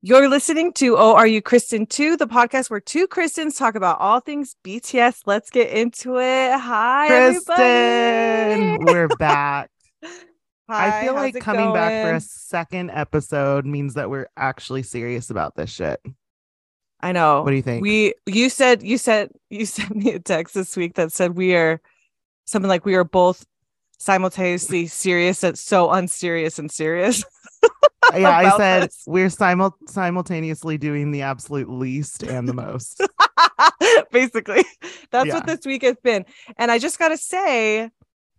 You're listening to Oh Are You Kristen 2, the podcast where two Kristens talk about all things BTS. Let's get into it. Hi, Kristen, everybody. we're back. Hi, I feel like it coming back for a second episode means that we're actually serious about this shit. I know. What do you think? We you said you said you sent me a text this week that said we are something like we are both simultaneously serious and so unserious and serious. yeah, I said this. we're simul- simultaneously doing the absolute least and the most. basically that's Yeah. what this week has been and i just gotta say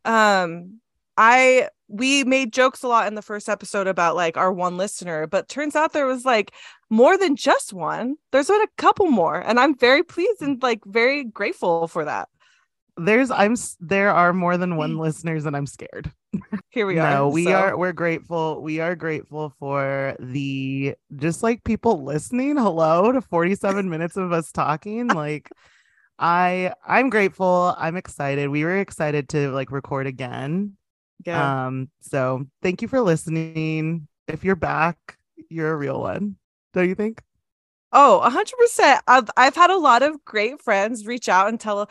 um i we made jokes a lot in the first episode about like our one listener but turns out there was like more than just one there's been a couple more and i'm very pleased and like very grateful for that There's I'm there are more than one listeners and I'm scared. here we are no, we so- are we're grateful. We are grateful for the just like people listening. Hello to 47 minutes of us talking. Like I I'm grateful. I'm excited. We were excited to like record again. yeah Um so thank you for listening. If you're back, you're a real one. Don't you think? Oh, a hundred percent. I've I've had a lot of great friends reach out and tell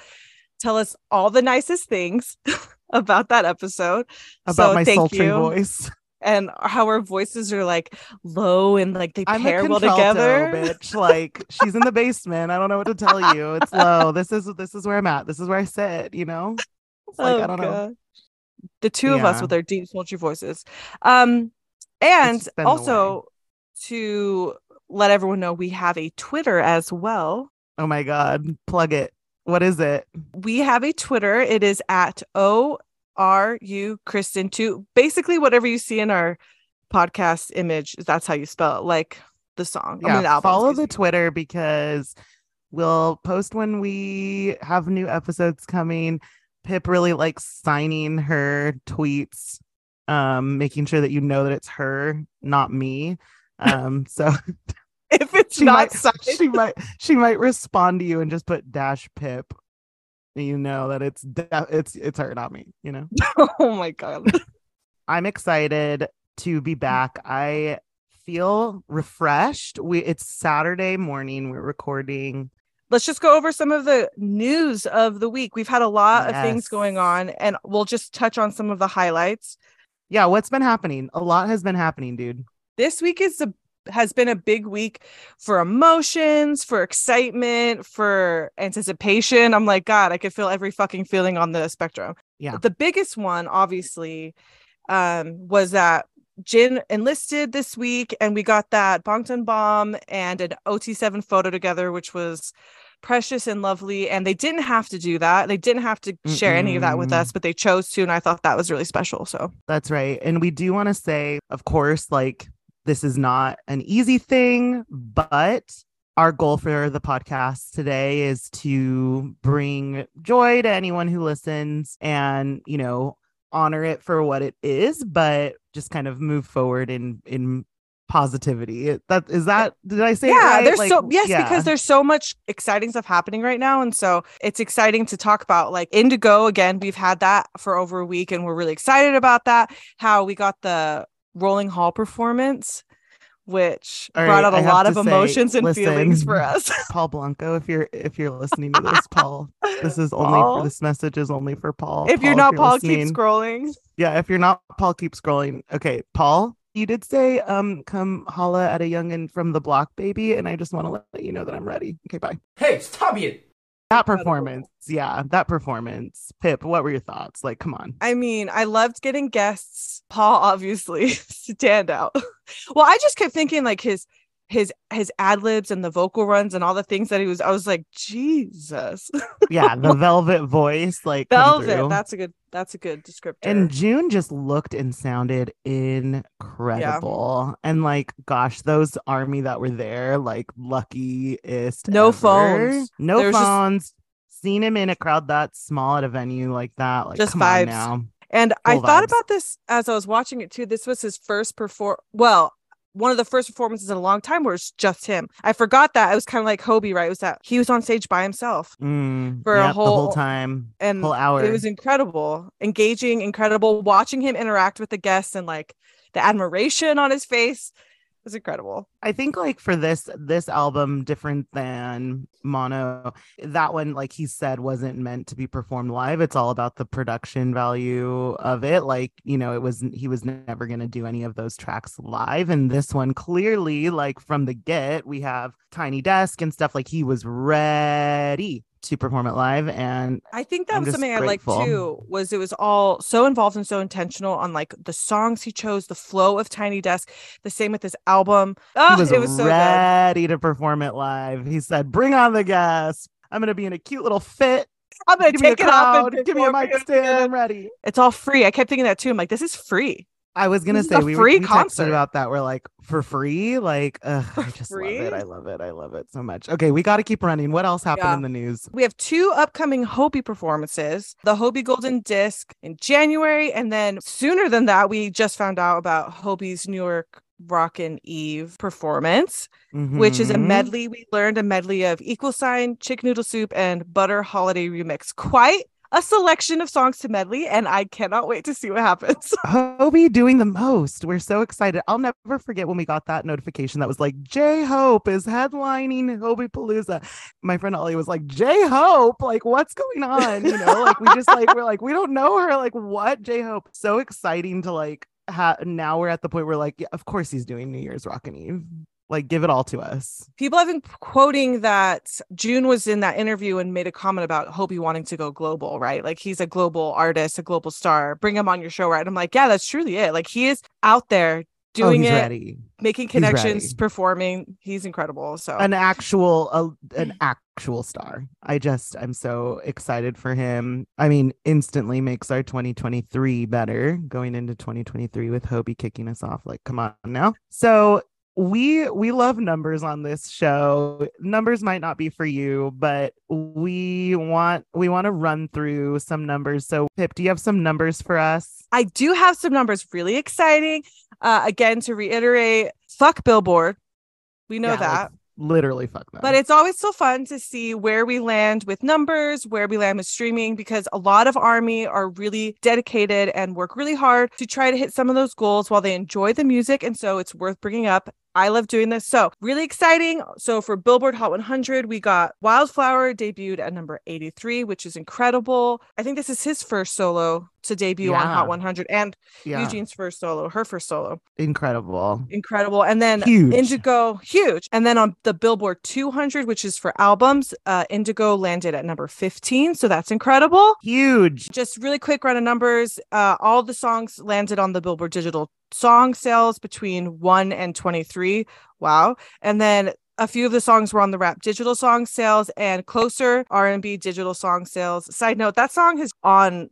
tell us all the nicest things about that episode. About So my thank sultry you. voice. and how our voices are like low and like they I'm pair well together. bitch. Like she's in the basement. I don't know what to tell you. It's low. This is this is where I'm at. This is where I sit. You know. It's like Oh, I don't know. The two of us with our deep sultry voices. Um and just been the way. also to let everyone know we have a Twitter as well. Oh my god. Plug it. What is it? we have a Twitter. It is at O R U Kristen two. Basically, whatever you see in our podcast image, that's how you spell it, like the song. I Yeah. mean, the album, follow the me. Twitter because we'll post when we have new episodes coming. Pip really likes signing her tweets, um, making sure that you know that it's her, not me. Um, so If it's she not might she might she might respond to you and just put dash pip. And you know that it's it's it's her not me you know? Oh my god. i'm excited to be back. I feel refreshed. We it's saturday morning. We're recording. Let's just go over some of the news of the week. We've had a lot of things going on, and we'll just touch on some of the highlights. yeah what's been happening? A lot has been happening dude. This week is a has been a big week for emotions, for excitement, for anticipation. I'm like, God, I could feel every fucking feeling on the spectrum. Yeah. The biggest one, obviously, um, was that Jin enlisted this week, and we got that Bangtan bomb and an OT7 photo together, which was precious and lovely. And they didn't have to do that. They didn't have to share any of that with us, but they chose to, and I thought that was really special. So That's right. And we do want to say, of course, like this is not an easy thing, but our goal for the podcast today is to bring joy to anyone who listens and, you know, honor it for what it is, but just kind of move forward in in positivity. That is that did I say yeah right? there's Like, so yes yeah. because there's so much exciting stuff happening right now and so it's exciting to talk about like indigo again we've had that for over a week and we're really excited about that how we got the rolling hall performance which All brought right, out a lot of say, emotions and feelings for us Paul Blanco, if you're if you're listening to this, Paul, this is only Paul? for this message is only for Paul. if you're not paul keep scrolling Yeah, if you're not Paul, keep scrolling. Okay, Paul, you did say um come holla at a youngin from the block, baby, and I just want to let you know that I'm ready. Okay, bye. Hey, stop it! That performance, yeah, that performance. Pip, what were your thoughts? Like, come on. I mean, I loved getting guests. Paul obviously stand out. well, I just kept thinking like his his his ad libs and the vocal runs and all the things that he was. I was like, Jesus, Yeah, the velvet voice, like velvet. That's a good. That's a good descriptor. and June just looked and sounded incredible. And like, gosh, those army that were there, like luckiest. No ever. phones. No There was just- phones. Seen him in a crowd that small at a venue like that. Like, Just come vibes. on now. And I Full thought about this as I was watching it too. This was his first perform. Well, one of the first performances in a long time where it's just him. I forgot that it was kind of like Hobi, right? It was that he was on stage by himself Mm, For a yep, the whole- whole time, and whole hour. it was incredible, engaging, incredible. Watching him interact with the guests and like the admiration on his face was incredible. I think like for this this album, different than Mono, that one, like he said, wasn't meant to be performed live. It's all about the production value of it. Like, you know, it was he was never gonna do any of those tracks live. And this one clearly, like from the get, we have Tiny Desk and stuff like he was ready to perform it live and I think that I'm was something I grateful. liked too. Was it was all so involved and so intentional on like the songs he chose, the flow of Tiny Desk. The same with his album. he Oh, was, it was so good. ready to perform it live. He said, Bring on the gas. I'm gonna be in a cute little fit. I'm gonna Give take it off and Give me a mic stand. I'm ready. It's all free. I kept thinking that too. I'm like, this is free. I was gonna say we free were we concert. about that. We're like for free, like ugh, I just free? love it. I love it. I love it so much. Okay, we got to keep running. What else happened Yeah. in the news? We have two upcoming Hobi performances the Hobi Golden Disc in January. And then sooner than that, we just found out about Hobi's New Year's Rockin' Eve performance, which is a Mhm. medley. We learned a medley of Equal Sign, Chicken Noodle Soup, and Butter Holiday Remix. Quite a selection of songs to medley, and I cannot wait to see what happens. Hobi doing the most. We're so excited. I'll never forget when we got that notification that was like J Hope is headlining Hobi Palooza. My friend Ollie was like, J Hope, like what's going on? You know, like we just like we're like, we don't know her. Like, what J Hope? So exciting to like ha- now we're at the point where like, yeah, of course he's doing New Year's Rockin' Eve. Like, give it all to us. People have been quoting that June was in that interview and made a comment about Hobi wanting to go global, right? Like he's a global artist, a global star. Bring him on your show, right? And I'm like, yeah, that's truly it. Like he is out there oh, doing oh, he's it, ready. making connections, ready. performing. He's incredible. So an actual a, an actual star. I just I'm so excited for him. I mean, instantly makes our 2023 better going into 2023 with Hobi kicking us off. Like, come on now. So we we love numbers on this show. Numbers might not be for you, but we want we want to run through some numbers. So Pip, do you have some numbers for us? I do have some numbers really exciting. Uh, again, to reiterate, fuck Billboard. We know Yeah, that. like, literally fuck them. But it's always so fun to see where we land with numbers, where we land with streaming, because a lot of Army are really dedicated and work really hard to try to hit some of those goals while they enjoy the music. And so it's worth bringing up. I love doing this. So, really exciting. So, for Billboard Hot 100, we got Wildflower debuted at number 83, which is incredible. I think this is his first solo to debut on Hot 100 and yeah, Eugene's first solo, her first solo incredible. incredible. And then Huge. Indigo, huge. And then on the Billboard 200, which is for albums, uh, Indigo landed at number 15. So that's incredible. Huge. Just really quick run of numbers. Uh, all the songs landed on the Billboard Digital song sales between 1 and 23. Wow. And then a few of the songs were on the rap digital song sales and closer r&b digital song sales side note that song has on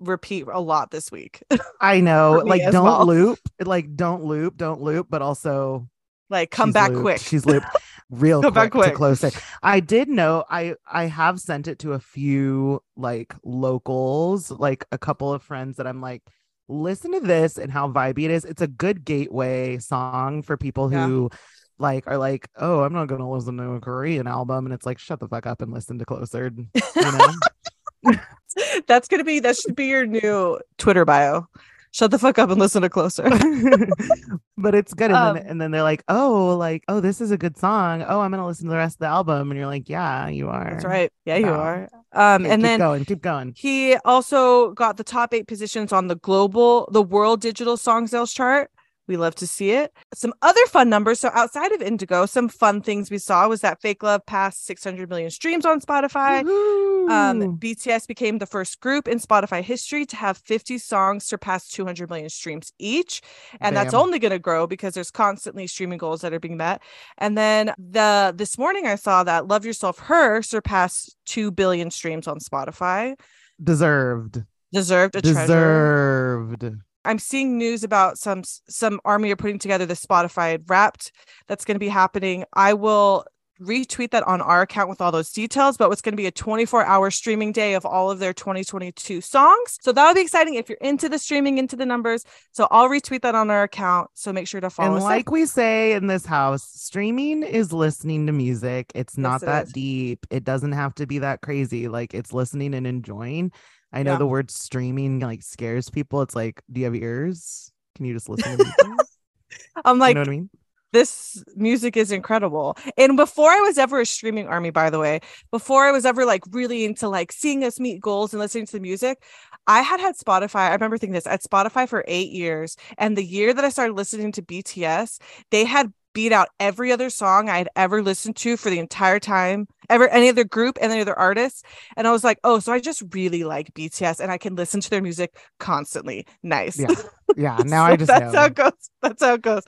repeat a lot this week I know. Like, don't well. loop. Like, don't loop. Don't loop. But also, like come back looped. quick She's looped real Come quick, back quick. to closer. I did know. I I have sent it to a few like locals, like a couple of friends that I'm like, listen to this and how vibey it is. It's a good gateway song for people Yeah. who. Like are like, oh, I'm not gonna listen to a Korean album, and it's like, shut the fuck up and listen to Closer. You know? That's gonna be that should be your new Twitter bio. Shut the fuck up and listen to closer. but it's good. And, Um, then, and then they're like, oh, like, oh, this is a good song. Oh, I'm gonna listen to the rest of the album. And you're like, yeah, you are. That's right. Yeah, you are. Um, Okay, and keep then going, keep going. he also got the top eight positions on the global, the world digital song sales chart. We love to see it. Some other fun numbers. So outside of Indigo, some fun things we saw was that Fake Love passed 600 million streams on Spotify. Um, BTS became the first group in Spotify history to have 50 songs surpass 200 million streams each. And that's only going to grow because there's constantly streaming goals that are being met. And then the this morning I saw that Love Yourself Her surpassed 2 billion streams on Spotify. deserved, Deserved a treasure. deserved. I'm seeing news about some some army are putting together the Spotify Wrapped that's going to be happening. I will retweet that on our account with all those details. But what's going to be a 24 hour streaming day of all of their 2022 songs. So that'll be exciting if you're into the streaming, into the numbers. So I'll retweet that on our account. So make sure to follow And like we say in this house, streaming is listening to music. It's not it that is. deep. It doesn't have to be that crazy. Like it's listening and enjoying. I know Yeah. the word streaming like scares people. It's like, do you have ears? Can you just listen to me? I'm like, you know what I mean? this music is incredible. And before I was ever a streaming army, by the way, before I was ever like really into like seeing us meet goals and listening to the music, I had had Spotify. I remember thinking this at Spotify for eight years. And the year that I started listening to BTS, they had beat out every other song I had ever listened to for the entire time, ever any other group and any other artists. And I was like, oh, so I just really like BTS and I can listen to their music constantly. Nice. Yeah. Yeah. Now So I just that's know. how it goes. That's how it goes.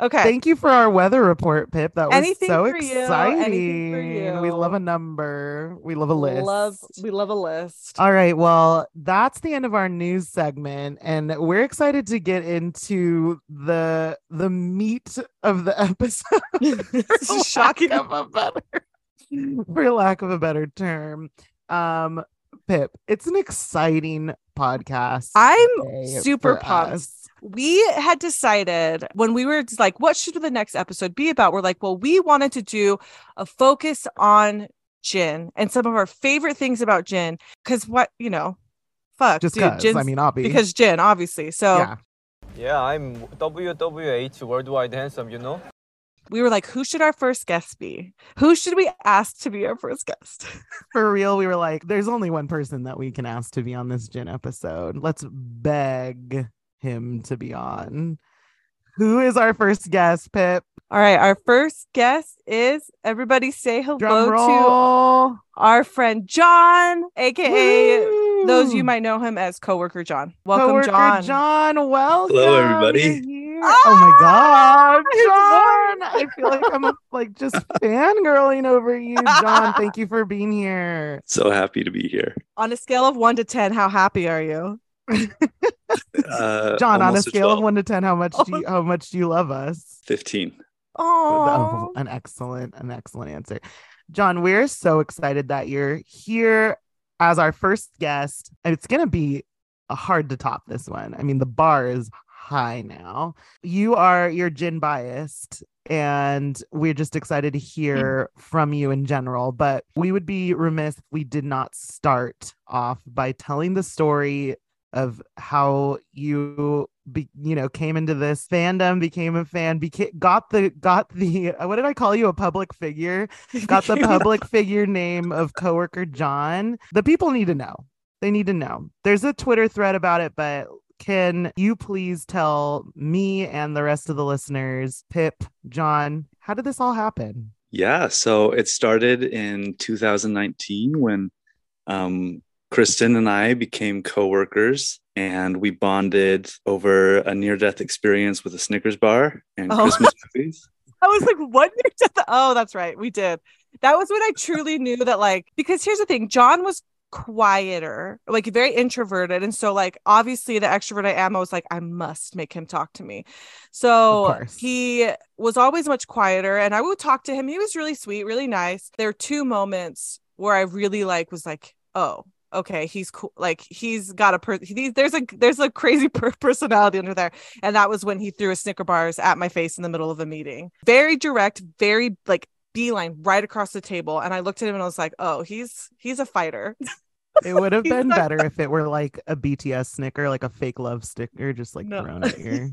Okay. Thank you for our weather report, Pip. That was Anything so exciting. We love a number. We love a list. Love we love a list. All right. Well, that's the end of our news segment, and we're excited to get into the the meat of the episode. Shocking. of a better, for lack of a better term. Um, Pip, it's an exciting podcast. I'm super pumped. us. We had decided when we were like, what should the next episode be about? We're like, well, we wanted to do a focus on Jin and some of our favorite things about Jin. Cause what, you know, fuck, Just dude, because, Jin's- I mean, obviously, because Jin, obviously. So yeah, Yeah, I'm WWH Worldwide Handsome, you know? We were like, who should our first guest be? Who should we ask to be our first guest? for real, we were like, there's only one person that we can ask to be on this Jin episode. Let's beg him to be on. Who is our first guest, Pip? All right, our first guest is everybody say hello to our friend John, aka those you might know him as coworker John. Welcome, Coworker John. John, welcome. Hello, everybody. You're. Ah, oh my God, John! I feel like I'm a, like just fangirling over you, John. Thank you for being here. So happy to be here. On a scale of one to ten, how happy are you? Uh, John, on a almost scale of one to ten, how much do you, how much do you love us? 15. Oh, an excellent, an excellent answer. John, we're so excited that you're here as our first guest. And it's going to be hard to top this one. I mean, the bar is high now. You are, you're Jin biased. And we're just excited to mm. hear from you in general. But we would be remiss if we did not start off by telling the story of how you be, you know came into this fandom became a fan became got the got the what did i call you a public figure got the public figure name of coworker john the people need to know they need to know there's a twitter thread about it but can you please tell me and the rest of the listeners pip john how did this all happen Yeah. So it started in 2019 when um, Kristen and I became coworkers and we bonded over a near death experience with a Snickers bar and Oh. Christmas movies. I was like, what? near death? Oh, that's right. We did. That was when I truly knew that, like, because here's the thing John was quieter, like very introverted. And so, like, obviously, the extrovert I am, I was like, I must make him talk to me. So he was always much quieter. And I would talk to him. He was really sweet, really nice. There were two moments where I really, like, was like, oh, okay he's cool like he's got a per he, there's a there's a crazy per- personality under there and that was when he threw a snicker bars at my face in the middle of a meeting very direct very like beeline right across the table and i looked at him and i was like oh he's he's a fighter. It would have been better if it were like a bts snicker like a fake love sticker just like no. thrown at your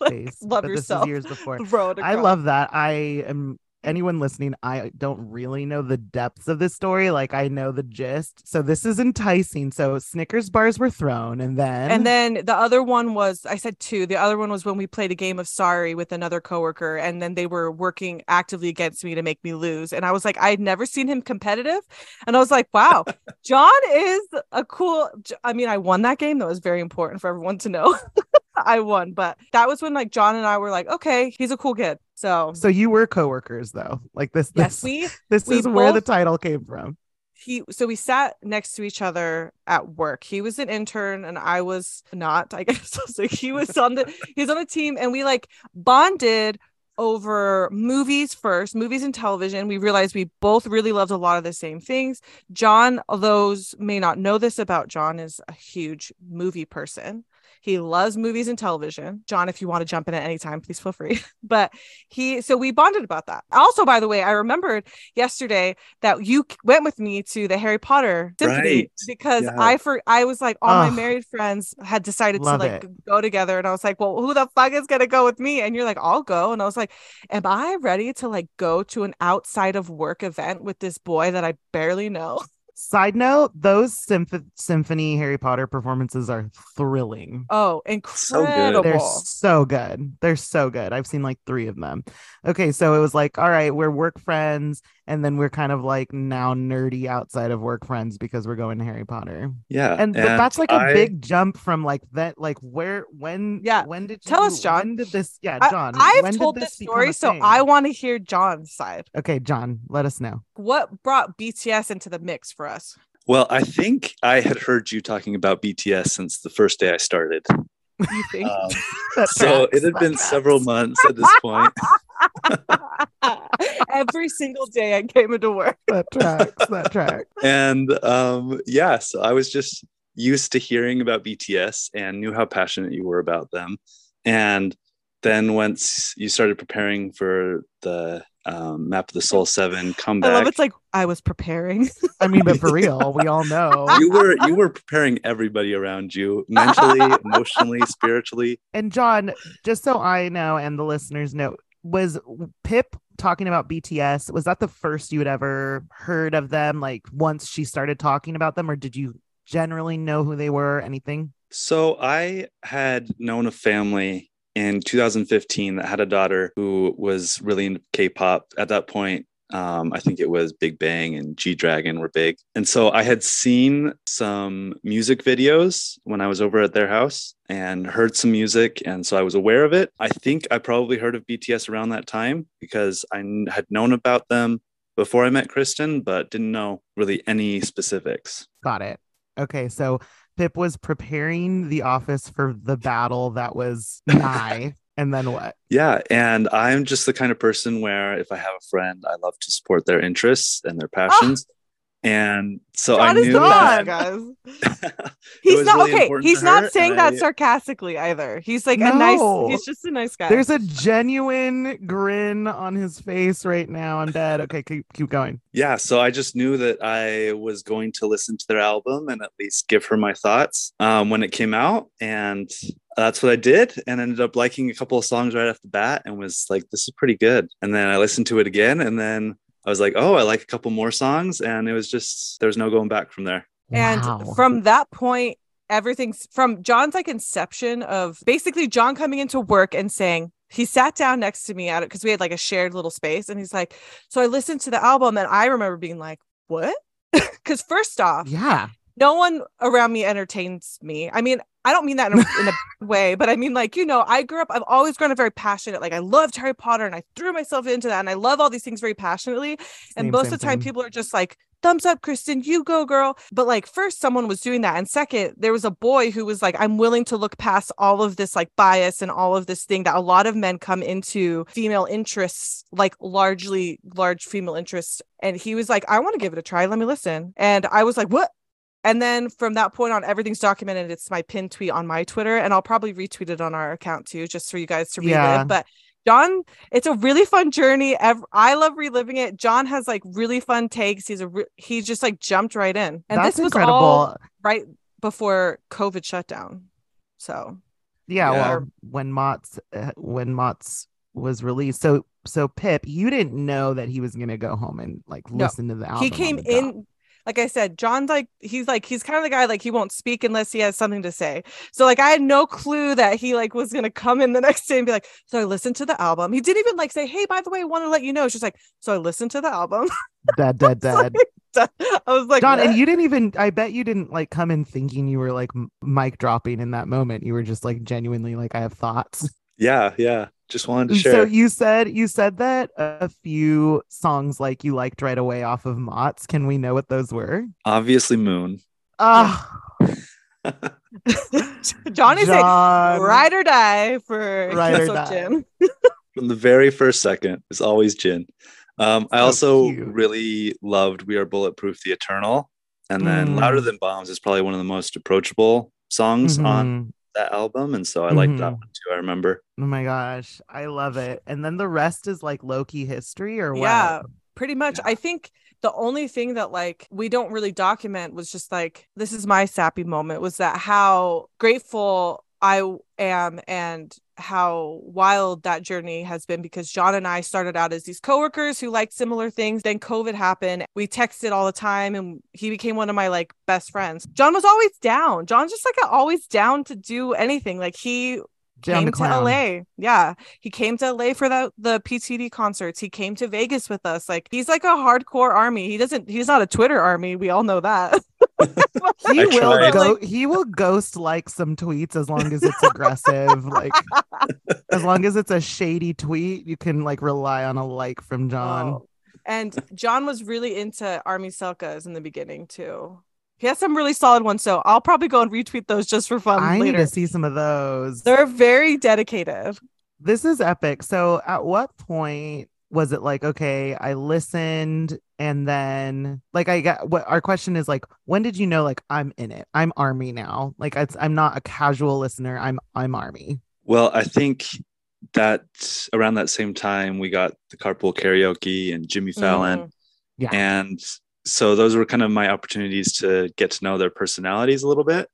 like, face love but yourself this is years before. I love that. I am anyone listening, I don't really know the depths of this story. Like I know the gist. So this is enticing. So Snickers bars were thrown and then And then the other one was I said two. The other one was when we played a game of sorry with another coworker, and then they were working actively against me to make me lose. And I was like, I had never seen him competitive, and I was like, wow, John is a cool. I mean, I won that game. That was very important for everyone to know. I won, but that was when like John and I were like, okay, he's a cool kid. So so you were coworkers though. Like this yes, this, we this we is where the title came from. he so we sat next to each other at work. He was an intern and I was not, I guess. So he was on the he's on the team and we like bonded over movies first, movies and television. We realized we both really loved a lot of the same things. John, those may not know this about John, is a huge movie person. He loves movies and television. John, if you want to jump in at any time, please feel free. but he, so we bonded about that. Also, by the way, I remembered yesterday that you went with me to the Harry Potter symphony Right. because Yeah. I for I was like all my married friends had decided to like it. go together, and I was like, well, who the fuck is gonna go with me? And you're like, I'll go, and I was like, am I ready to like go to an outside of work event with this boy that I barely know? Side note, those symph- symphony Harry Potter performances are thrilling. Oh, So incredible! They're so good. They're so good. I've seen like three of them. Okay, so it was like, all right, we're work friends, and then we're kind of like now nerdy outside of work friends because we're going to Harry Potter. Yeah. And, but that's like a I- big jump from like that. Like where, when, Yeah. when did Tell you- us, John. When did this? Yeah, John. I've when did told this this story, so? I want to hear John's side. Okay, John, let us know. What brought BTS into the mix for us? Well, I think I had heard you talking about BTS since the first day I started. You think? Um, so tracks, it had that been tracks. several months at this point. Every single day I came into work. That tracks. That tracks. and um, yeah, so I was just used to hearing about BTS and knew how passionate you were about them. And then once you started preparing for the um, Map of the Soul Seven I comeback, love it's like I was preparing. I mean, but for real, we all know. you were you were preparing everybody around you mentally, emotionally, spiritually. And John, just so I know and the listeners know, was Pip talking about BTS? Was that the first you had ever heard of them? Like once she started talking about them, or did you generally know who they were? Anything? So I had known a family in 2015 that had a daughter who was really into K-pop. At that point, um, I think it was Big Bang and G Dragon were big, and so I had seen some music videos when I was over at their house and heard some music, and so I was aware of it. I think I probably heard of BTS around that time because I had known about them before I met Kristen, but didn't know really any specifics. Got it. Okay, so Pip was preparing the office for the battle that was nigh, and then what? Yeah, and I'm just the kind of person where if I have a friend, I love to support their interests and their ah! passions. And so I John is knew the that best, guys. He's not really okay. He's not her, saying that I- sarcastically either. He's like a nice. He's just a nice guy. There's a genuine grin on his face right now. I'm dead. Okay, keep, keep going. yeah, so I just knew that I was going to listen to their album and at least give her my thoughts um, when it came out. And that's what I did and ended up liking a couple of songs right off the bat and was like, this is pretty good. And then I listened to it again and then I was like, oh, I like a couple more songs. And it was just, there was no going back from there. And Wow. from that point, everything's from John's like inception of basically John coming into work and saying, he sat down next to me at it because we had like a shared little space. And he's like, So I listened to the album and I remember being like, What? Because first off, yeah. No one around me entertains me. I mean, I don't mean that in a, in a way, but I mean, like, you know, I grew up, I've always grown up very passionate. Like, I loved Harry Potter and I threw myself into that and I love all these things very passionately. and Same, most same, of the time, same. people are just like, thumbs up, Kristen, you go, girl. But like, first, someone was doing that. And second, there was a boy who was like, I'm willing to look past all of this like bias and all of this thing that a lot of men come into female interests, like largely large female interests. And he was like, I want to give it a try. Let me listen. And I was like, what? And then from that point on, everything's documented. It's my pinned tweet on my Twitter, and I'll probably retweet it on our account too, just for you guys to relive. Yeah. But John, it's a really fun journey. I love reliving it. John has like really fun takes. He's a re- he just like jumped right in, and That's this was incredible. all right before COVID shutdown. So yeah, Yeah. well when MOTS uh, when MOTS was released so so pip you didn't know that he was gonna go home and like No. listen to the album he came the job. in like i said john's like he's like he's kind of the guy like he won't speak unless he has something to say. So like i had no clue that he like was gonna come in the next day and be like so i listened to the album. He didn't even like say hey by the way i want to let you know. She's like so i listened to the album. Dead dead It's dead. I was like john and you didn't even i bet you didn't like come in thinking you were like mic dropping in that moment. You were just like genuinely like i have thoughts Yeah, yeah. Just wanted to share. so you said you said that a few songs like you liked right away off of MOTS. Can we know what those were? Obviously, Moon. Ah, johnny said John. ride or die for Ride or die. Jin. From the very first second, it's always Jin. Um, I So also cute. really loved "We Are Bulletproof" the Eternal, and then Mm. "Louder Than Bombs" is probably one of the most approachable songs on Mhm. That album, and so I liked that Mhm. one too. I remember. Oh my gosh, I love it. And then the rest is like Loki history or what? Yeah, pretty much. Yeah. I think the only thing that like we don't really document was just like this is my sappy moment was that how grateful I am and how wild that journey has been because John and I started out as these coworkers who liked similar things. Then COVID happened. We texted all the time and he became one of my like best friends. John was always down. John's just like always down to do anything. Like he came to to. LA. Yeah. He came to LA for the the PTD concerts. He came to Vegas with us. Like he's like a hardcore army. He doesn't he's not a Twitter army. We all know that. He I will tried. go he will ghost like some tweets as long as it's aggressive. like as long as it's a shady tweet, you can like rely on a like from John. Oh. And John was really into Army Selcas in the beginning too. He has some really solid ones. So I'll probably go and retweet those just for fun I need later. to see some of those. They're very dedicated. This is epic. So at what point was it like, okay, I listened and then like I got what our question is like, when did you know like I'm in it? I'm army now. Like it's, I'm not a casual listener. I'm I'm army. Well, I think that around that same time we got the carpool karaoke and Jimmy Fallon. Mhm. Yeah. And so those were kind of my opportunities to get to know their personalities a little bit.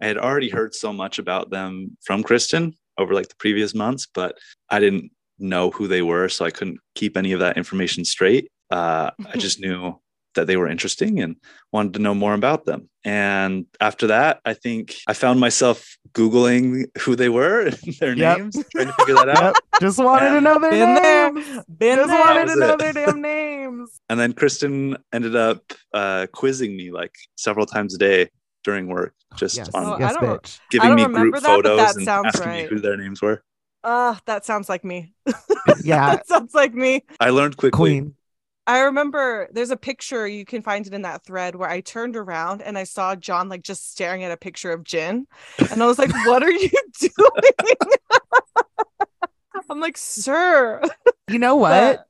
I had already heard so much about them from Kristen over like the previous months, but I didn't know who they were. So I couldn't keep any of that information straight. Uh, I just knew that they were interesting and wanted to know more about them. And after that, I think I found myself Googling who they were and their Yep. names, trying to figure that out. Yep. Just wanted to know their there. Names. Been Just wanted That to know it. their damn names. And then Kristen ended up uh, quizzing me like several times a day during work, just Yes, on Oh, I yes, don't- giving don't me remember group that, photos that and asking right. me who their names were. Ah, that sounds like me. Yeah, that sounds like me. I learned quickly. queen. I remember there's a picture you can find it in that thread where I turned around and I saw John like just staring at a picture of Jin, and I was like, "What are you doing?" I'm like, "Sir," You know what? But-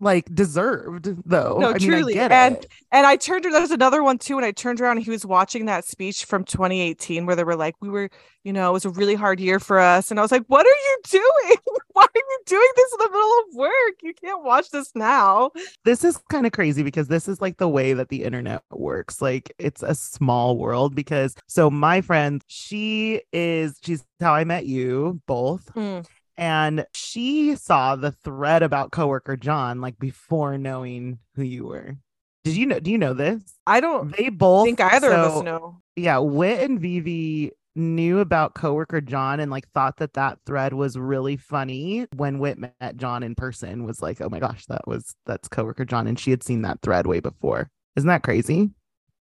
like deserved though. No, I mean, truly. I get And- it. and I turned. There's another one too, and I turned around and he was watching that speech from 2018 where they were like, "We were, you know, it was a really hard year for us," and I was like, "What are you doing? Why are you doing this in the middle of work? You can't watch this now." this is kind of crazy because this is like the way that the internet works. Like it's a small world because so my friend, she is she's how I met you both. Hmm. And she saw the thread about coworker John like before knowing who you were. Did you know do you know this? I don't They both think either of us know. yeah, Wit and Vivi knew about coworker John and like thought that that thread was really funny when Wit met John in person was like, "Oh my gosh, that was that's coworker John." And she had seen that thread way before. Isn't that crazy?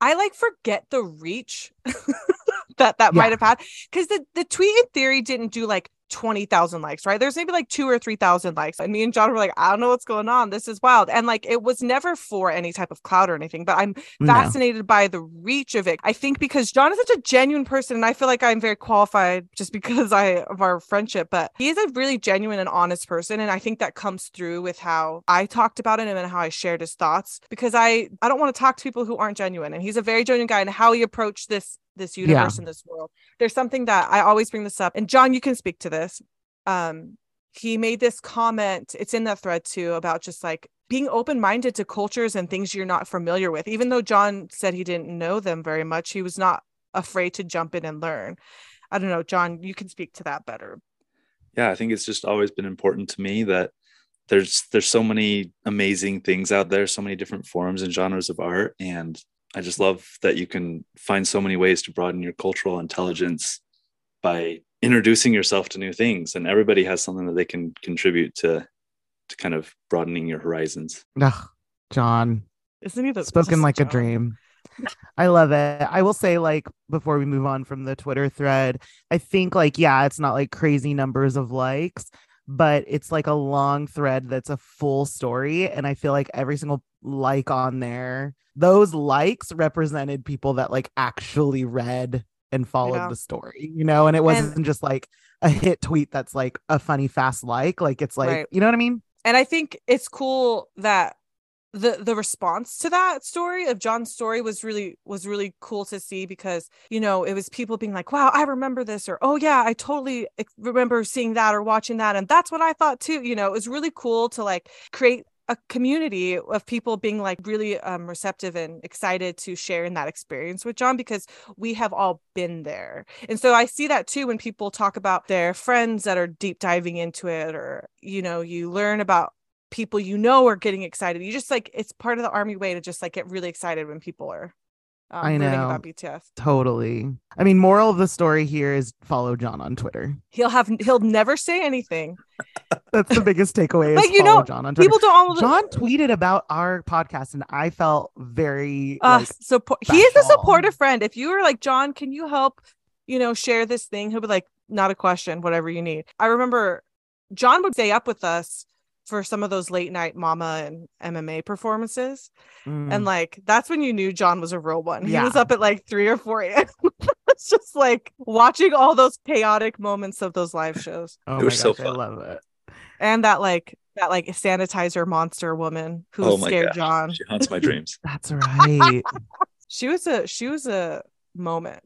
I like forget the reach that that Yeah. might have had because the the tweet in theory didn't do like 20,000 likes, right? There's maybe like two or 3,000 likes. And me and John were like, I don't know what's going on. This is wild. And like, it was never for any type of cloud or anything, but I'm No. fascinated by the reach of it. I think because John is such a genuine person, and I feel like I'm very qualified just because I of our friendship, but he is a really genuine and honest person. And I think that comes through with how I talked about him and how I shared his thoughts because I I don't want to talk to people who aren't genuine. And he's a very genuine guy and how he approached this this universe and this world. There's something that I always bring this up, and John, you can speak to this. Um, he made this comment, it's in that thread too, about just like being open minded to cultures and things you're not familiar with. Even though John said he didn't know them very much, he was not afraid to jump in and learn. I don't know, John, you can speak to that better. Yeah, I think it's just always been important to me that there's there's so many amazing things out there, so many different forms and genres of art, and I just love that you can find so many ways to broaden your cultural intelligence by introducing yourself to new things and everybody has something that they can contribute to to kind of broadening your horizons Ugh, John, Isn't he the spoken just like a dream. I love it. I will say, like, before we move on from the Twitter thread, I think, like, yeah, it's not like crazy numbers of likes, but it's like a long thread that's a full story. And I feel like every single like on there, those likes represented people that like actually read and followed Yeah. the story, you know, and it wasn't just like a hit tweet that's like a funny fast like, like it's like, Right. you know what I mean? And I think it's cool that the the response to that story of John's story was really was really cool to see because you know it was people being like wow I remember this or oh yeah I totally remember seeing that or watching that and that's what I thought too you know it was really cool to like create a community of people being like really um, receptive and excited to share in that experience with John because we have all been there. And so I see that too when people talk about their friends that are deep diving into it or you know you learn about people you know are getting excited. You just like it's part of the army way to just like get really excited when people are um, I know. about BTS. Totally. I mean, moral of the story here is follow John on Twitter. He'll have he'll never say anything. That's the biggest takeaway. Is Like, you know, John on Twitter. People don't always John tweeted about our podcast, and I felt very uh, like, support he is a supportive friend if you were like john can you help you know share this thing he'll be like not a question whatever you need i remember john would stay up with us for some of those late night mama and mma performances mm, and like that's when you knew john was a real one he Yeah. was up at like 3 or 4 a.m it's just like watching all those chaotic moments of those live shows oh They my were gosh, so I love it. and that like that like sanitizer monster woman who Oh scared gosh. john She haunts my dreams. That's right. she was a she was a moment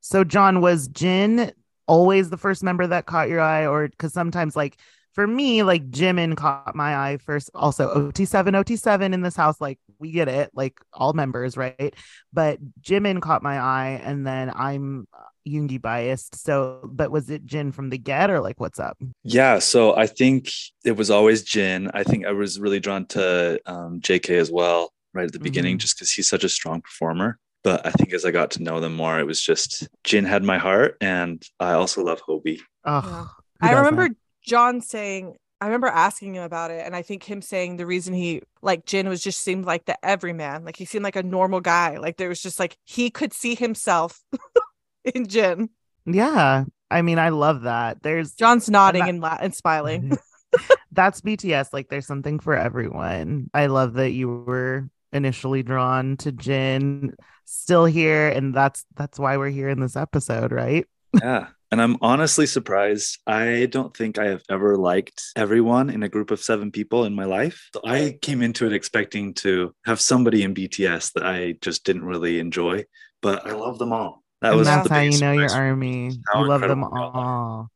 so, John, was Jin always the first member that caught your eye, or because sometimes, like for me, like Jimin caught my eye first. Also, OT7, OT7 in this house, like we get it, like all members, right? But Jimin caught my eye, and then I'm uh, Yoongi biased. So, but was it Jin from the get, or like what's up? Yeah, so I think it was always Jin. I think I was really drawn to um, JK as well, right at the beginning, Mhm. just because he's such a strong performer. But I think as I got to know them more, it was just Jin had my heart, and I also love Hobi. Oh, I doesn't? remember John saying, I remember asking him about it, and I think him saying the reason he like Jin was just seemed like the everyman, like he seemed like a normal guy. Like there was just like he could see himself in Jin. Yeah, I mean, I love that. There's John's nodding that- and, la- and smiling. that's BTS. Like, there's something for everyone. I love that you were initially drawn to Jin, still here, and that's that's why we're here in this episode, right? Yeah. And I'm honestly surprised. I don't think I have ever liked everyone in a group of seven people in my life. So I came into it expecting to have somebody in BTS that I just didn't really enjoy, but I love them all. That and was that's the how you know your army. How you love them incredible they are. all.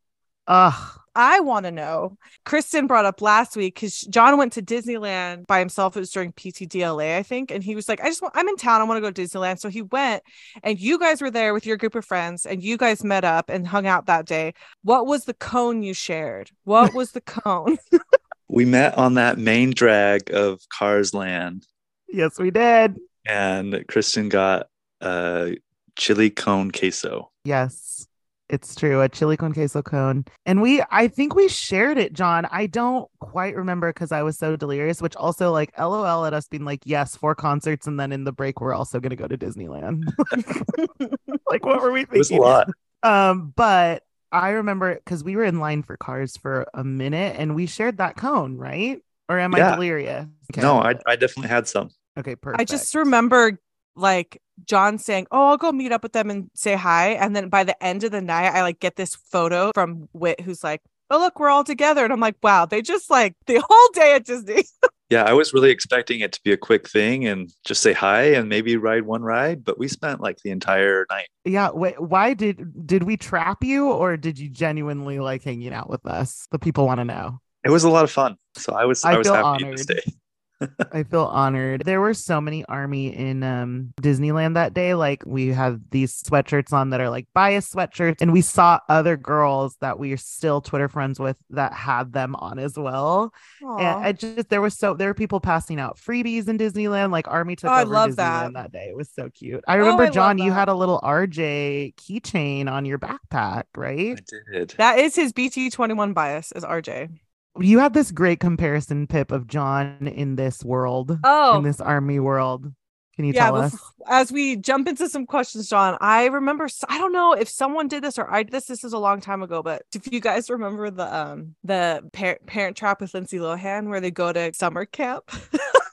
Ugh. I want to know. Kristen brought up last week because John went to Disneyland by himself. It was during PTDLA, I think, and he was like, "I just want, I'm in town. I want to go to Disneyland." So he went, and you guys were there with your group of friends, and you guys met up and hung out that day. What was the cone you shared? What was the cone? We met on that main drag of Cars Land, Yes, we did. and Kristen got a chili cone queso. Yes, it's true. A chili con queso cone. And we, I think we shared it, John. I don't quite remember because I was so delirious, which also like LOL at us being like, yes, four concerts. And then in the break, we're also going to go to Disneyland. like, what were we It was a thinking? lot. Um, but I remember because we were in line for cars for a minute and we shared that cone, right? Or am I delirious? Okay. No, I, I definitely had some. Okay, perfect. I just remember like John saying, "Oh, I'll go meet up with them and say hi," and then by the end of the night, I like get this photo from Wit, who's like, "Oh, look, we're all together," and I'm like, "Wow, they just like the whole day at Disney." Yeah, I was really expecting it to be a quick thing and just say hi and maybe ride one ride, but we spent like the entire night. Yeah, wait, why did did we trap you or did you genuinely like hanging out with us? The people want to know. It was a lot of fun. So I was I I, was feel happy honored. to stay. I feel honored. There were so many army in um Disneyland that day. Like we have these sweatshirts on that are like bias sweatshirts, and we saw other girls that we are still Twitter friends with that had them on as well. Aw. And I just there was so there were people passing out freebies in Disneyland. Like Army took Oh, I over love Disneyland that. that. day. It was so cute. I Oh, remember I John, you had a little RJ keychain on your backpack, right? I did. that is his BT21 bias as RJ. You have this great comparison, Pip, of John in this world, Oh, in this army world. Can you yeah. tell us? As we jump into some questions, John, I remember I don't know if someone did this or I did this. This is a long time ago, but if you guys remember the um the par- Parent Trap with Lindsay Lohan, where they go to summer camp.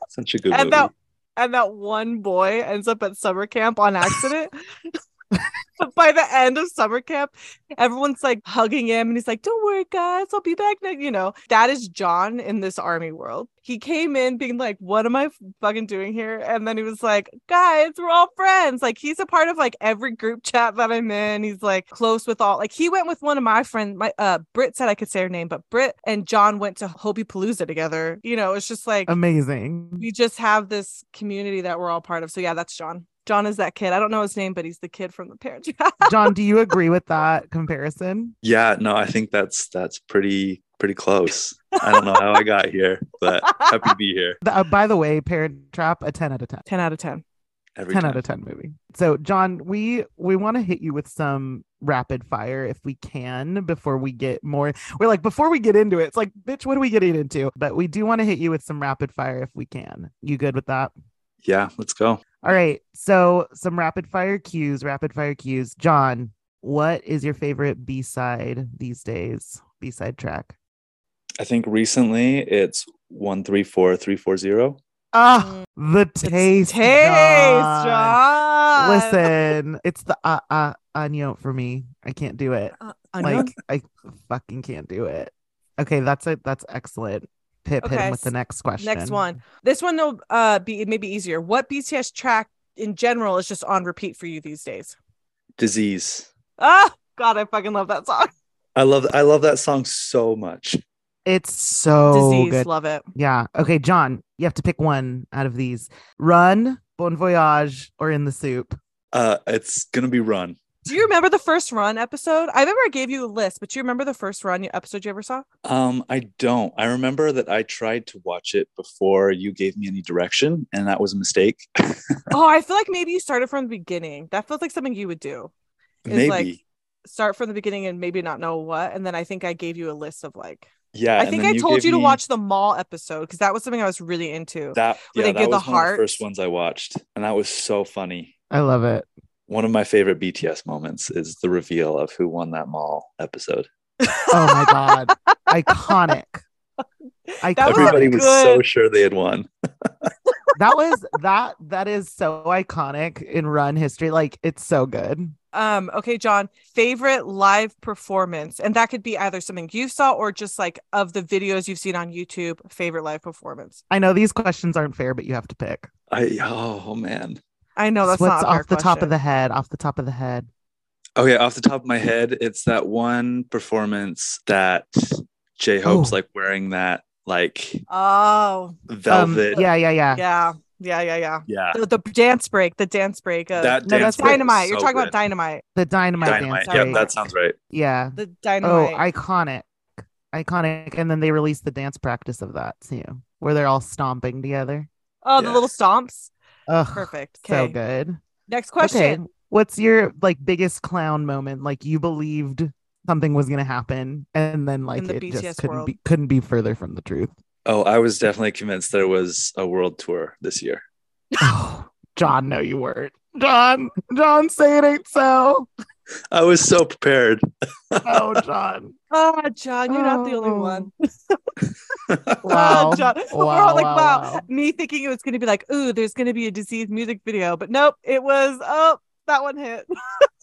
Such a good and movie. that and that one boy ends up at summer camp on accident. by the end of summer camp, everyone's like hugging him and he's like, Don't worry, guys, I'll be back next. You know, that is John in this army world. He came in being like, What am I fucking doing here? And then he was like, Guys, we're all friends. Like, he's a part of like every group chat that I'm in. He's like close with all, like, he went with one of my friends. My uh, Britt said I could say her name, but Britt and John went to Hobi Palooza together. You know, it's just like, Amazing. we just have this community that we're all part of. So, yeah, that's John. John is that kid. I don't know his name, but he's the kid from the parent trap. John, do you agree with that comparison? Yeah, no, I think that's that's pretty pretty close. I don't know how I got here, but happy to be here. The- uh, by the way, Parent Trap, a 10 out of 10. 10 out of 10. Every 10 time. out of 10 movie. So, John, we we want to hit you with some rapid fire if we can before we get more. We're like before we get into it. It's like, bitch, what are we getting into? But we do want to hit you with some rapid fire if we can. You good with that? Yeah, let's go. All right. So, some rapid fire cues, rapid fire cues. John, what is your favorite B-side these days? B-side track. I think recently it's one three four three four zero. Ah, the taste. Taste, John. John. Listen, it's the uh uh onion for me. I can't do it. Uh. Like I fucking can't do it. Okay, that's it. That's excellent. Pip hit him with the next question. Next one. This one will uh be maybe easier. What BTS track in general is just on repeat for you these days? Disease. Oh God, I fucking love that song. I love I love that song so much. It's so Disease, good. love it. Yeah. Okay, John, you have to pick one out of these. Run, Bon Voyage, or In the SOOP. Uh it's gonna be run. Do you remember the first run episode? I remember I gave you a list, but do you remember the first run episode you ever saw? Um, I don't. I remember that I tried to watch it before you gave me any direction, and that was a mistake. Oh, I feel like maybe you started from the beginning. That feels like something you would do. It's Maybe. like start from the beginning and maybe not know what. And then I think I gave you a list of like yeah. I think then I told you to me watch the mall episode because that was something I was really into. that. where Yeah, they that give the was one of the first ones I watched, and that was so funny. I love it. One of my favorite BTS moments is the reveal of who won that mall episode. Oh my god. Iconic. Iconic. That was Everybody was so sure they had won. that was that that is so iconic in run history. Like it's so good. Um, okay, John, favorite live performance, and that could be either something you saw or just like of the videos you've seen on YouTube, favorite live performance. I know these questions aren't fair, but you have to pick. I oh man. I know that's What's not off the top of the head? Off the top of the head. Okay, off the top of my head, it's that one performance that J Hope's Oh. like wearing that like Oh, velvet. Um, yeah, yeah, yeah. yeah, yeah, yeah, yeah. yeah. The, the dance break, the dance break. Uh, That no, dance that's break was dynamite. You're so talking about dynamite. The dynamite, Dynamite. dance. Yep, that sounds right. yeah. The dynamite. Oh, iconic. Iconic. And then they released the dance practice of that too, where they're all stomping together. oh, the little stomps. Ugh, Perfect. so Okay. good. Next question. Okay. What's your like biggest clown moment? Like you believed something was gonna happen and then like the it BTS just couldn't world. be couldn't be further from the truth. Oh, I was definitely convinced there was a world tour this year. Oh, John, no, you weren't. John, John, say it ain't so. I was so prepared. Oh, John. Oh, John, you're not the only Oh. one. Wow. Oh, John. We're Wow, all like, wow, wow, wow. Me thinking it was going to be like, ooh, there's going to be a disease music video, but nope, it was. Oh, that one hit.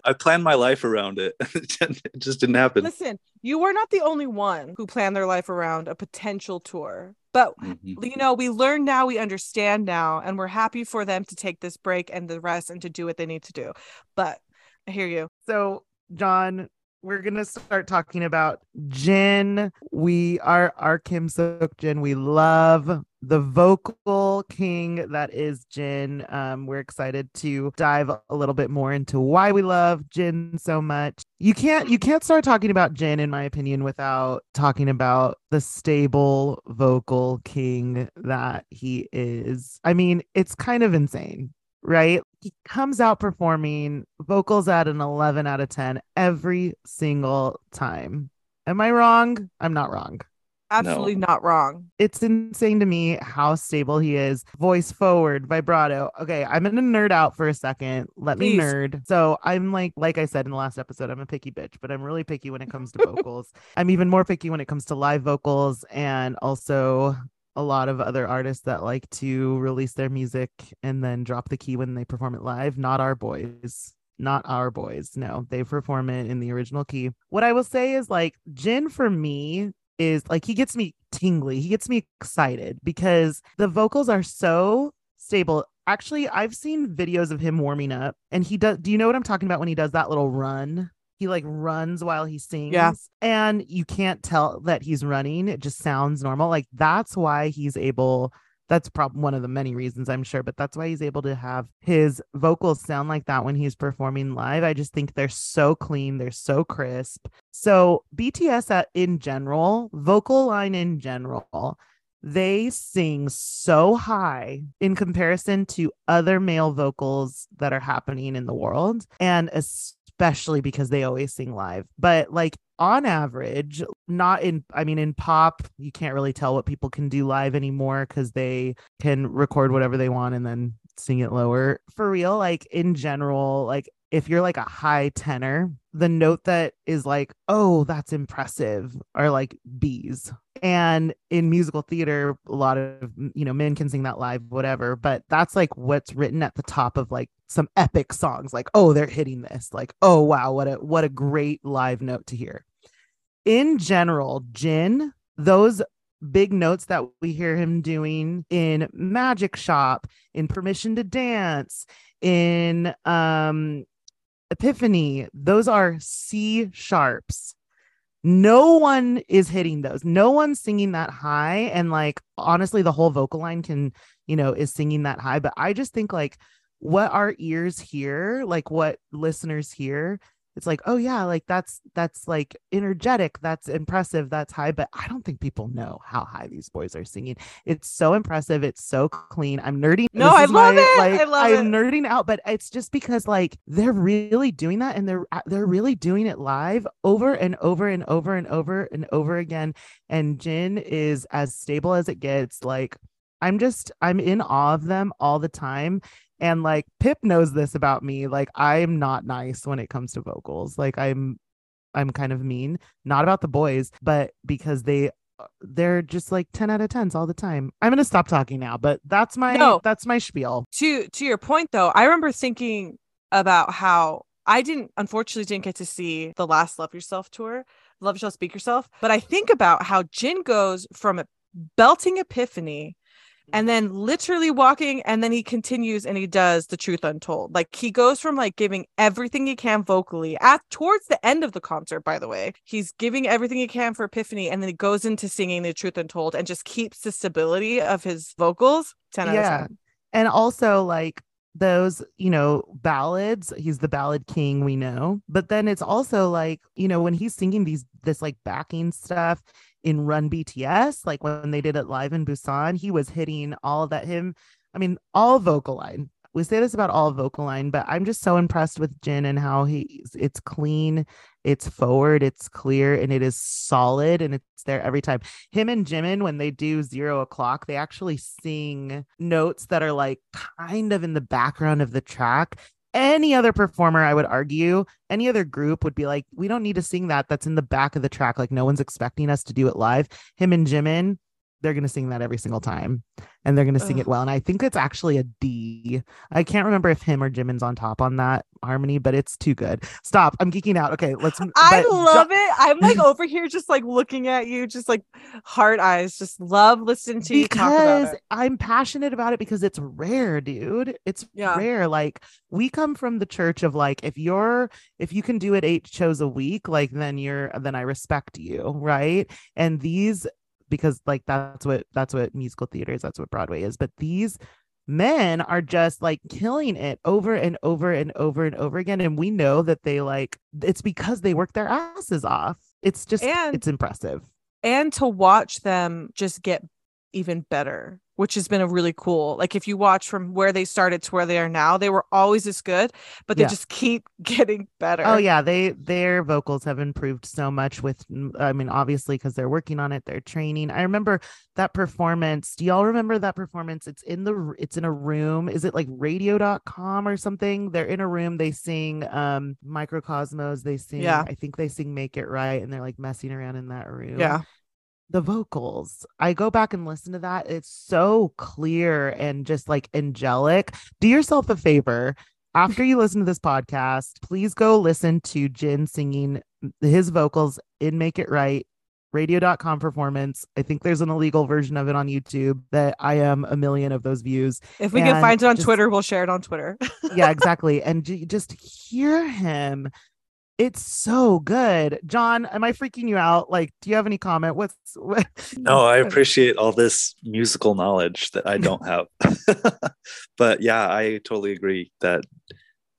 I planned my life around it. it just didn't happen. Listen, you were not the only one who planned their life around a potential tour, but Mhm. you know, we learn now, we understand now, and we're happy for them to take this break and the rest and to do what they need to do. But I hear you. So, John, we're gonna start talking about Jin. We are our Kim Seokjin. We love the vocal king that is Jin. Um, we're excited to dive a little bit more into why we love Jin so much. You can't you can't start talking about Jin, in my opinion, without talking about the stable vocal king that he is. I mean, it's kind of insane right? He comes out performing vocals at an 11 out of 10 every single time. Am I wrong? I'm not wrong. Absolutely No. not wrong. It's insane to me how stable he is. Voice forward, vibrato. Okay, I'm gonna nerd out for a second. Let me nerd. So I'm like, like I said in the last episode, I'm a picky bitch, but I'm really picky when it comes to vocals. I'm even more picky when it comes to live vocals and also a lot of other artists that like to release their music and then drop the key when they perform it live. Not our boys. not our boys. No, they perform it in the original key. What I will say is like Jin for me is like he gets me tingly. He gets me excited because the vocals are so stable. Actually, I've seen videos of him warming up and he does do you know what I'm talking about when he does that little run? He like runs while he sings. Yeah. And you can't tell that he's running. It just sounds normal. Like that's why he's able that's probably one of the many reasons I'm sure, but that's why he's able to have his vocals sound like that when he's performing live. I just think they're so clean, they're so crisp. So BTS in general, vocal line in general, they sing so high in comparison to other male vocals that are happening in the world and especially because they always sing live. But like on average not in i mean in pop you can't really tell what people can do live anymore because they can record whatever they want and then sing it lower. For real like in general like if you're like a high tenor the note that is like oh that's impressive are like b's and in musical theater a lot of you know men can sing that live whatever but that's like what's written at the top of like some epic songs like oh they're hitting this like oh wow what a what a great live note to hear. In general jin those big notes that we hear him doing in magic shop in permission to dance in um epiphany those are c sharps no one is hitting those. No one's singing that high. And like honestly the whole vocal line can you know is singing that high. But i just think like what our ears hear like what listeners hear it's like oh yeah like that's that's like energetic that's impressive that's high but i don't think people know how high these boys are singing it's so impressive it's so clean i'm nerding No, I love it. like I love i'm it. nerding out but it's just because like they're really doing that and they're uh, they're really doing it live over and over and over and over and over again and jin is as stable as it gets like i'm just i'm in awe of them all the time and like Pip knows this about me. Like I'm not nice when it comes to vocals. Like I'm I'm kind of mean, not about the boys, but because they uh, they're just like 10 out of 10s all the time. I'm going to stop talking now, but that's my No. that's my spiel. to to your point though i remember thinking about how i didn't unfortunately didn't get to see the last love yourself tour love yourself speak yourself but i think about how jin goes from a belting epiphany and then literally walking and then he continues and he does the truth untold like he goes from like giving everything he can vocally at towards the end of the concert by the way he's giving everything he can for epiphany and then he goes into singing the truth untold and just keeps the stability of his vocals 10 out Yeah. of 10 And also like those, you know, ballads, he's the ballad king we know. But then it's also like, you know, when he's singing these this like backing stuff in Run BTS, like when they did it live in Busan, he was hitting all that him I mean, all vocal line. We say this about all vocal line, but I'm just so impressed with Jin and how he's it's clean, it's forward, it's clear, and it is solid and it's there every time. Him and Jimin, when they do zero o'clock, they actually sing notes that are like kind of in the background of the track. Any other performer, I would argue, any other group would be like, we don't need to sing that. That's in the back of the track. Like, no one's expecting us to do it live. Him and Jimin, they're going to sing that every single time and they're going to sing it well. And I think it's actually a D. I can't remember if him or Jimin's on top on that harmony, but it's too good. Stop. I'm geeking out. Okay, let's. I love ju- it. I'm like over here just like looking at you, just like heart eyes. Just love listening to you talk about because it. I'm passionate about it because it's rare, dude. It's Yeah. rare. Like we come from the church of like if you're if you can do it eight shows a week, like then you're then I respect you, right? And these because like that's what that's what musical theater is, that's what Broadway is. But these men are just like killing it over and over and over and over again. And we know that they like it's because they work their asses off. It's just And- it's impressive. And to watch them just get even better, which has been a really cool. Like if you watch from where they started to where they are now, they were always as good, but they Yeah. just keep getting better. Oh yeah, they their vocals have improved so much with mm, I mean obviously because they're working on it, they're training. I remember that performance. Do y'all remember that performance? It's in the it's in a room. Is it like radio.com or something? They're in a room, they sing um Mikrokosmos, they sing Yeah. I think they sing Make It Right and they're like messing around in that room Yeah. The vocals i go back and listen to that it's so clear and just like angelic do yourself a favor after you listen to this podcast, please go listen to Jin singing his vocals in Make It Right radio.com performance. I think there's an illegal version of it on YouTube that I am a million of those views. If we can find it on just- Twitter, we'll share it on Twitter. Yeah, exactly. and j- just hear him. It's so good. John, am I freaking you out? Like, do you have any comment? What's what? No, I appreciate all this musical knowledge that I don't have. but yeah, I totally agree that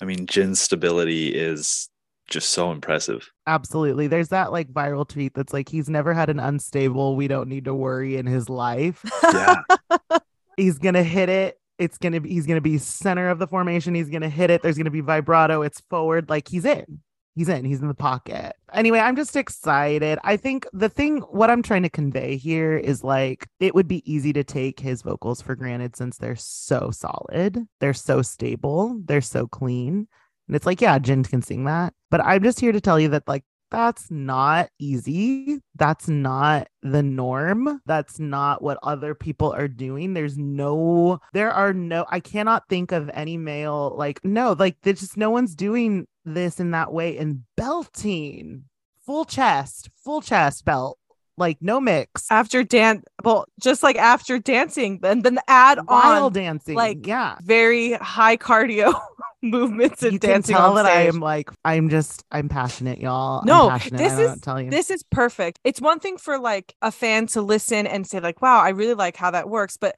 I mean Jin's stability is just so impressive. Absolutely. There's that like viral tweet that's like he's never had an unstable, we don't need to worry in his life. Yeah. he's gonna hit it. It's gonna be he's gonna be center of the formation. He's gonna hit it. There's gonna be vibrato. It's forward. Like he's in. He's in. He's in the pocket. Anyway, I'm just excited. I think the thing what I'm trying to convey here is like it would be easy to take his vocals for granted since they're so solid. They're so stable. They're so clean. And it's like, yeah, Jin can sing that. But I'm just here to tell you that like that's not easy. That's not the norm. That's not what other people are doing. There's no, there are no, I cannot think of any male, like, no, like, there's just no one's doing this in that way. And belting, full chest, full chest belt, like, no mix. after dance, well, just like after dancing, then then add While on dancing. like, yeah. very high cardio movements and You can dancing tell on that I am like, I'm just, I'm passionate, y'all. I'm No, passionate, this I is- tell you. This is perfect. It's one thing for like a fan to listen and say like, "Wow, I really like how that works," but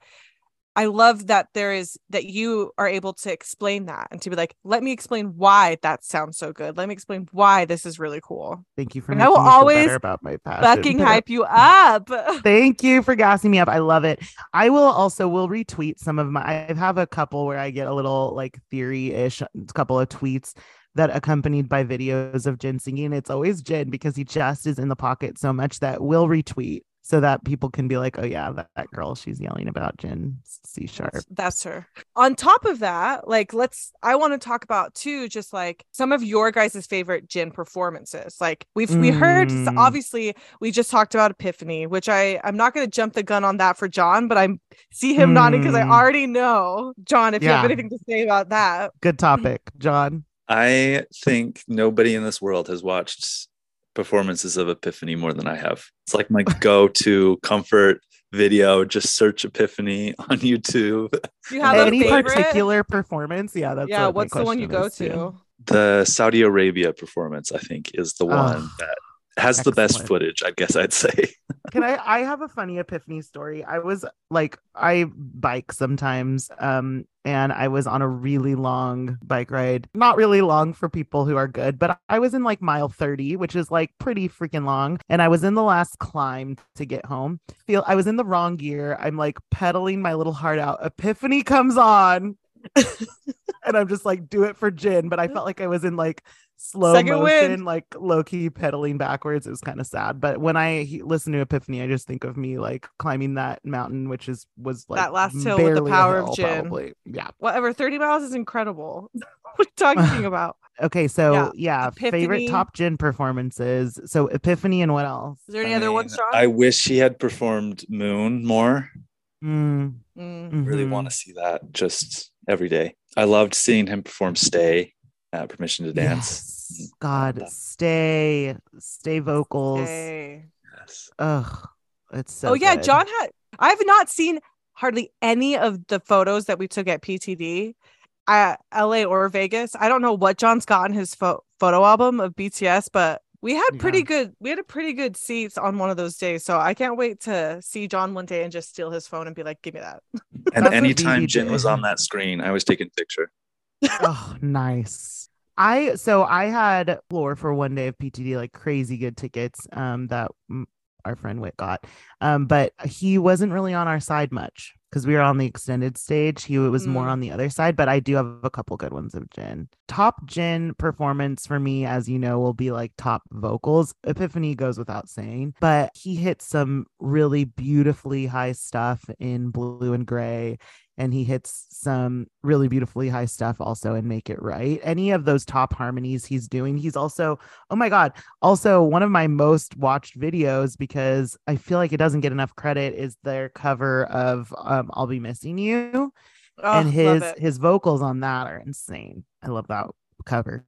I love that there is that you are able to explain that and to be like, "Let me explain why that sounds so good. Let me explain why this is really cool." Thank you for and I will always about my passion. Fucking hype you up. Thank you for gassing me up. I love it. I will also will retweet some of my I have a couple where I get a little like theory-ish couple of tweets that accompanied by videos of Jin singing. It's always Jin because he just is in the pocket so much that we'll retweet so that people can be like, oh yeah, that, that girl, she's yelling about Jin C sharp. That's, that's her. On top of that, like let's I want to talk about too just like some of your guys' favorite Jin performances. Like we've we heard Mm. obviously we just talked about Epiphany, which I I'm not going to jump the gun on that for John, but I'm see him nodding because I Mm. already know. John, if you have anything to say about that. Good topic, John. I think nobody in this world has watched performances of Epiphany more than I have. It's like my go-to comfort video. Just search Epiphany on YouTube. Do you have Any favorite? particular performance? Yeah, that's yeah, what what's the one you go is, too. to? The Saudi Arabia performance, I think, is the ah. one Oh, that has the best footage. I guess I'd say. Can I I have a funny epiphany story. I was like I bike sometimes um and I was on a really long bike ride. Not really long for people who are good, but I was in like mile 30, which is like pretty freaking long, and I was in the last climb to get home. Feel I was in the wrong gear. I'm like pedaling my little heart out. Epiphany comes on. and I'm just like do it for Jin, but I felt like I was in like slow Second motion, wind. like low key pedaling backwards. It was kind of sad. But when I he- listen to Epiphany, I just think of me like climbing that mountain, which is was like That last hill with the barely a power of hill, Jin. Probably. Yeah. Whatever, 30 miles is incredible. what are you talking about? Okay. So Yeah. yeah, favorite top Jin performances. So Epiphany and what else? Is there any I other ones, mean, John? I wish he had performed Moon more. Mm, Mm. Really mhm. want to see that just every day. I loved seeing him perform Stay at Permission to Dance. Yes. God, stay, stay vocals. Okay. Yes. Ugh, it's so. oh yeah, good. John had. I've not seen hardly any of the photos that we took at PTD, at LA or Vegas. I don't know what John's got in his pho- photo album of BTS, but we had pretty Yeah. good. We had a pretty good seats on one of those days. So I can't wait to see John one day and just steal his phone and be like, "Give me that." And anytime BB Jin was on that screen, I was taking a picture. oh, nice. I so I had floor for one day of PTD, like crazy good tickets. Um, that our friend Witt got. Um, but he wasn't really on our side much because we were on the extended stage. He was more Mm. on the other side, but I do have a couple good ones of Jin. Top Jin performance for me, as you know, will be like top vocals. Epiphany goes without saying, but he hits some really beautifully high stuff in blue and gray and he hits some really beautifully high stuff also and make it right any of those top harmonies he's doing he's also oh my god also one of my most watched videos because i feel like it doesn't get enough credit is their cover of um, i'll be missing you Oh, and his his vocals on that are insane. I love that cover.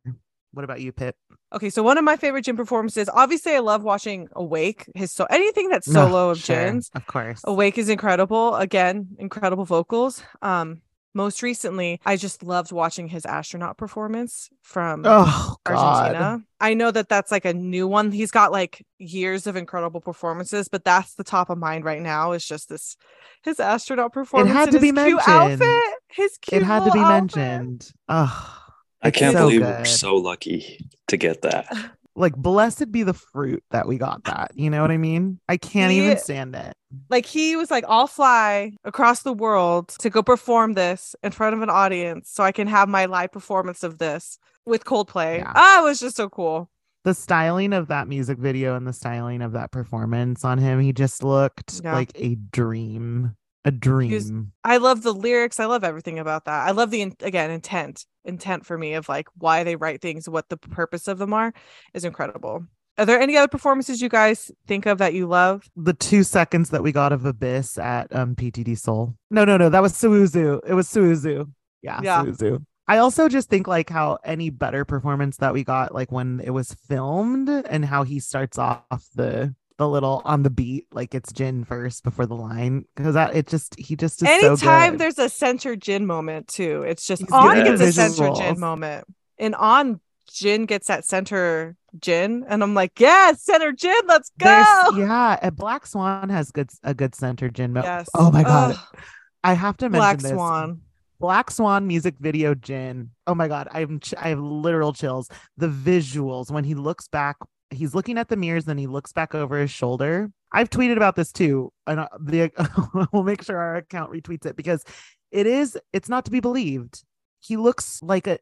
What about you, Pip? Okay, so one of my favorite Jin performances. Obviously, I love watching Awake. His so anything that's solo of sure, Jin's. of course. Awake is incredible. Again, incredible vocals. Um, most recently, I just loved watching his astronaut performance from Oh God. Argentina. I know that that's like a new one. He's got like years of incredible performances, but that's the top of mind right now. Is just this his astronaut performance. It had to be mentioned. outfit. His cute. It had to be outfit. mentioned. Oh, I can't so believe we're so lucky to get that. like blessed be the fruit that we got that. You know what I mean? I can't He- even stand it. Like he was like, I'll fly across the world to go perform this in front of an audience, so I can have my live performance of this with Coldplay. Yeah. Ah, it was just so cool. The styling of that music video and the styling of that performance on him, he just looked Yeah. like a dream. A dream. I love the lyrics. I love everything about that. I love the in- again intent. Intent for me of like why they write things, what the purpose of them are, is incredible. Are there any other performances you guys think of that you love? the two seconds that we got of Abyss at um PTD Seoul. No, no, no, that was Sowoozoo. It was Sowoozoo. Yeah, Yeah. Sowoozoo. I also just think like how any better performance that we got, like when it was filmed and how he starts off the the little on the beat, like it's Jin first before the line. Cause that it just he just is so Anytime good. there's a center Jin moment too, it's just He's on gets a center. Jin moment, and on Jin gets that center Jin, and I'm like, yeah, center Jin, let's go. There's- yeah, and Black Swan has good a good center Jin. Mo- Yes. Oh my god. Ugh, I have to mention Black this. Swan. Black Swan music video Jin. Oh my god, I'm ch- I have literal chills. The visuals when he looks back, he's looking at the mirrors, then he looks back over his shoulder. I've tweeted about this too, and uh, the we'll make sure our account retweets it because it is it's not to be believed. He looks like a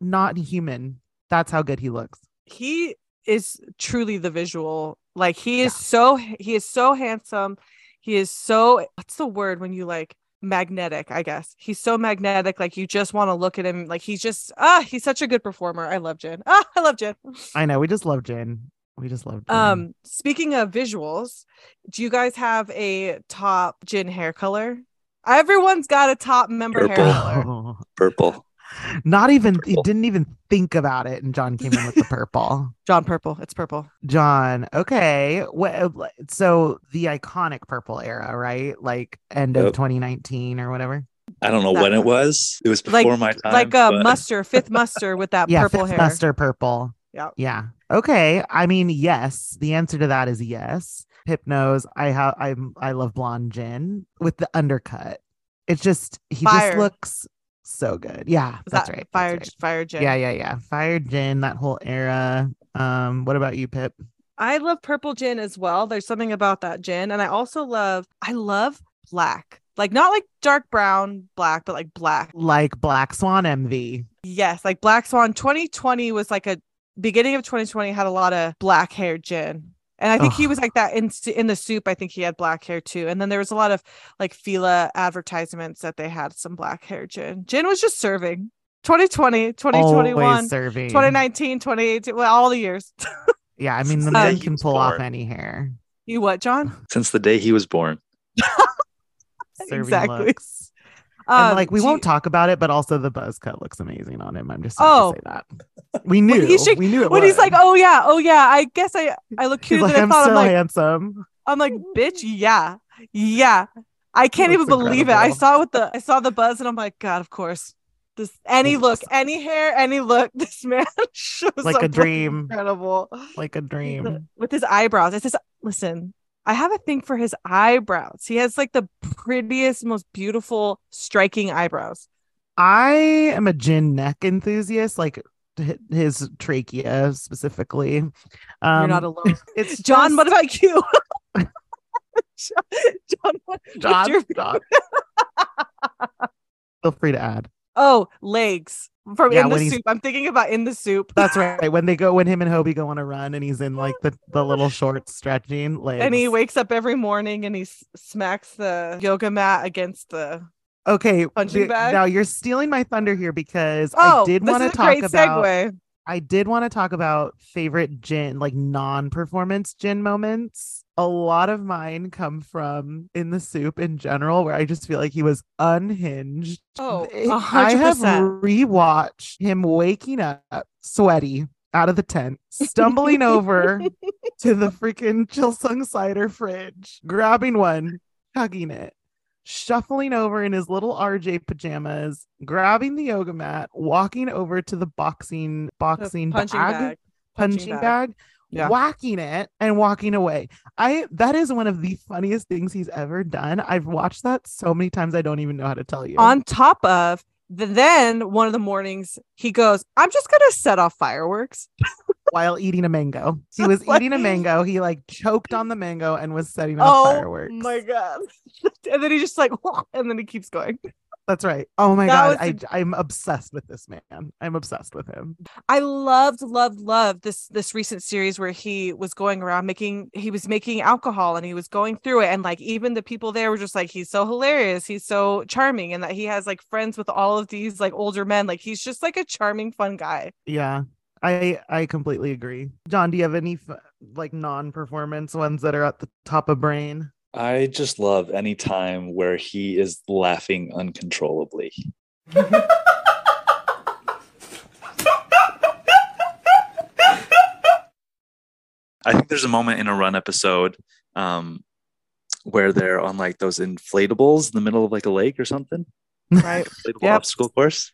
not human. That's how good he looks. he is truly the visual like he is so he is so handsome he is so what's the word when you like magnetic i guess he's so magnetic like you just want to look at him like he's just ah he's such a good performer i love jin ah i love jin I know we just love Jin. We just love Jin. um speaking of visuals do you guys have a top Jin hair color everyone's got a top member hair Purple. color Oh, Purple. not even he didn't even think about it, and John came in with the purple. john purple it's purple John, okay. What so the iconic purple era, right? Like end of Yep. 2019 or whatever. I don't know That- when it was. It was like before my time. like a but muster fifth muster with that yeah, purple Fifth hair Muster purple. Yeah. Yeah. Okay. I mean, yes. The answer to that is yes. Hypnose. I have I'm I love blonde Jin with the undercut. It's just he Fire. just looks so good. Yeah, Is that's that right. that's Fire, right. fire Jin. Yeah, yeah, yeah. Fire Jin, that whole era. Um, what about you, Pip? I love purple Jin as well. There's something about that Jin, and I also love. I love black, like not like dark brown black, but like black. Like Black Swan MV. Yes, like Black Swan. 2020 was like a beginning of 2020 had a lot of black hair Jin. And I think he was like that in in the SOOP. I think he had black hair too. And then there was a lot of like Fila advertisements that they had some black hair Jin. Jin was just serving. 2020, 2021, serving. 2019, 2018, well, all the years. Yeah, I mean the man he can was pull off any hair. you what, John? since the day he was born. Exactly. looks. And Um, like we won't you- talk about it, but also the buzz cut looks amazing on him. I'm just Oh. to say that. We knew. he should- we knew it when he's like, "Oh yeah, oh yeah," I guess I I look cuter like, than I I'm thought. so I'm like, handsome. I'm like, bitch, yeah, yeah. I can't even believe it. I saw with the I saw the buzz, and I'm like, God, of course. This any look, any hair, any look. This man shows Like a dream. incredible Like a dream. with his eyebrows. It's just listen. I have a thing for his eyebrows. He has like the prettiest, most beautiful, striking eyebrows. I am a Jin neck enthusiast, like his trachea specifically. Um, You're not alone. It's John, just- what about you? John, John, what, John, your- John. Feel free to add. Oh, legs from Yeah, in the SOOP. I'm thinking about in the SOOP. That's right. When they go, when him and Hobi go on a run, and he's in like the the oh little shorts stretching legs. and he wakes up every morning and he s- smacks the yoga mat against the. Okay, punching the- bag? now you're stealing my thunder here because Oh, I did want to talk about. segue. I did want to talk about favorite Jin, like non-performance Jin moments. A lot of mine come from in the SOOP in general, where I just feel like he was unhinged. Oh, It- a I hundred have rewatched him waking up sweaty out of the tent, stumbling over to the freaking Chilsung cider fridge, grabbing one, hugging it, shuffling over in his little RJ pajamas, grabbing the yoga mat, walking over to the boxing The boxing punching bag, bag. punching, bag, Yeah. whacking it and walking away. I that is one of the funniest things he's ever done. I've watched that so many times I don't even know how to tell you. On top of the, then one of the mornings he goes, I'm just gonna set off fireworks. while eating a mango. He was Like- eating a mango. He like choked on the mango and was setting off Oh fireworks. Oh my god. and then he just like and then he keeps going. That's right. Oh my That god. I, I'm obsessed with this man. I'm obsessed with him. I loved, loved, loved this this recent series where he was going around making he was making alcohol and he was going through it and like even the people there were just like he's so hilarious, he's so charming, and that he has like friends with all of these like older men. Like he's just like a charming, fun guy. Yeah. I I completely agree. John, do you have any f- like non-performance ones that are at the top of brain? I just love any time where he is laughing uncontrollably. I think there's a moment in a run episode um, where they're on like those inflatables in the middle of like a lake or something. Right. Inflatable Yep. obstacle course.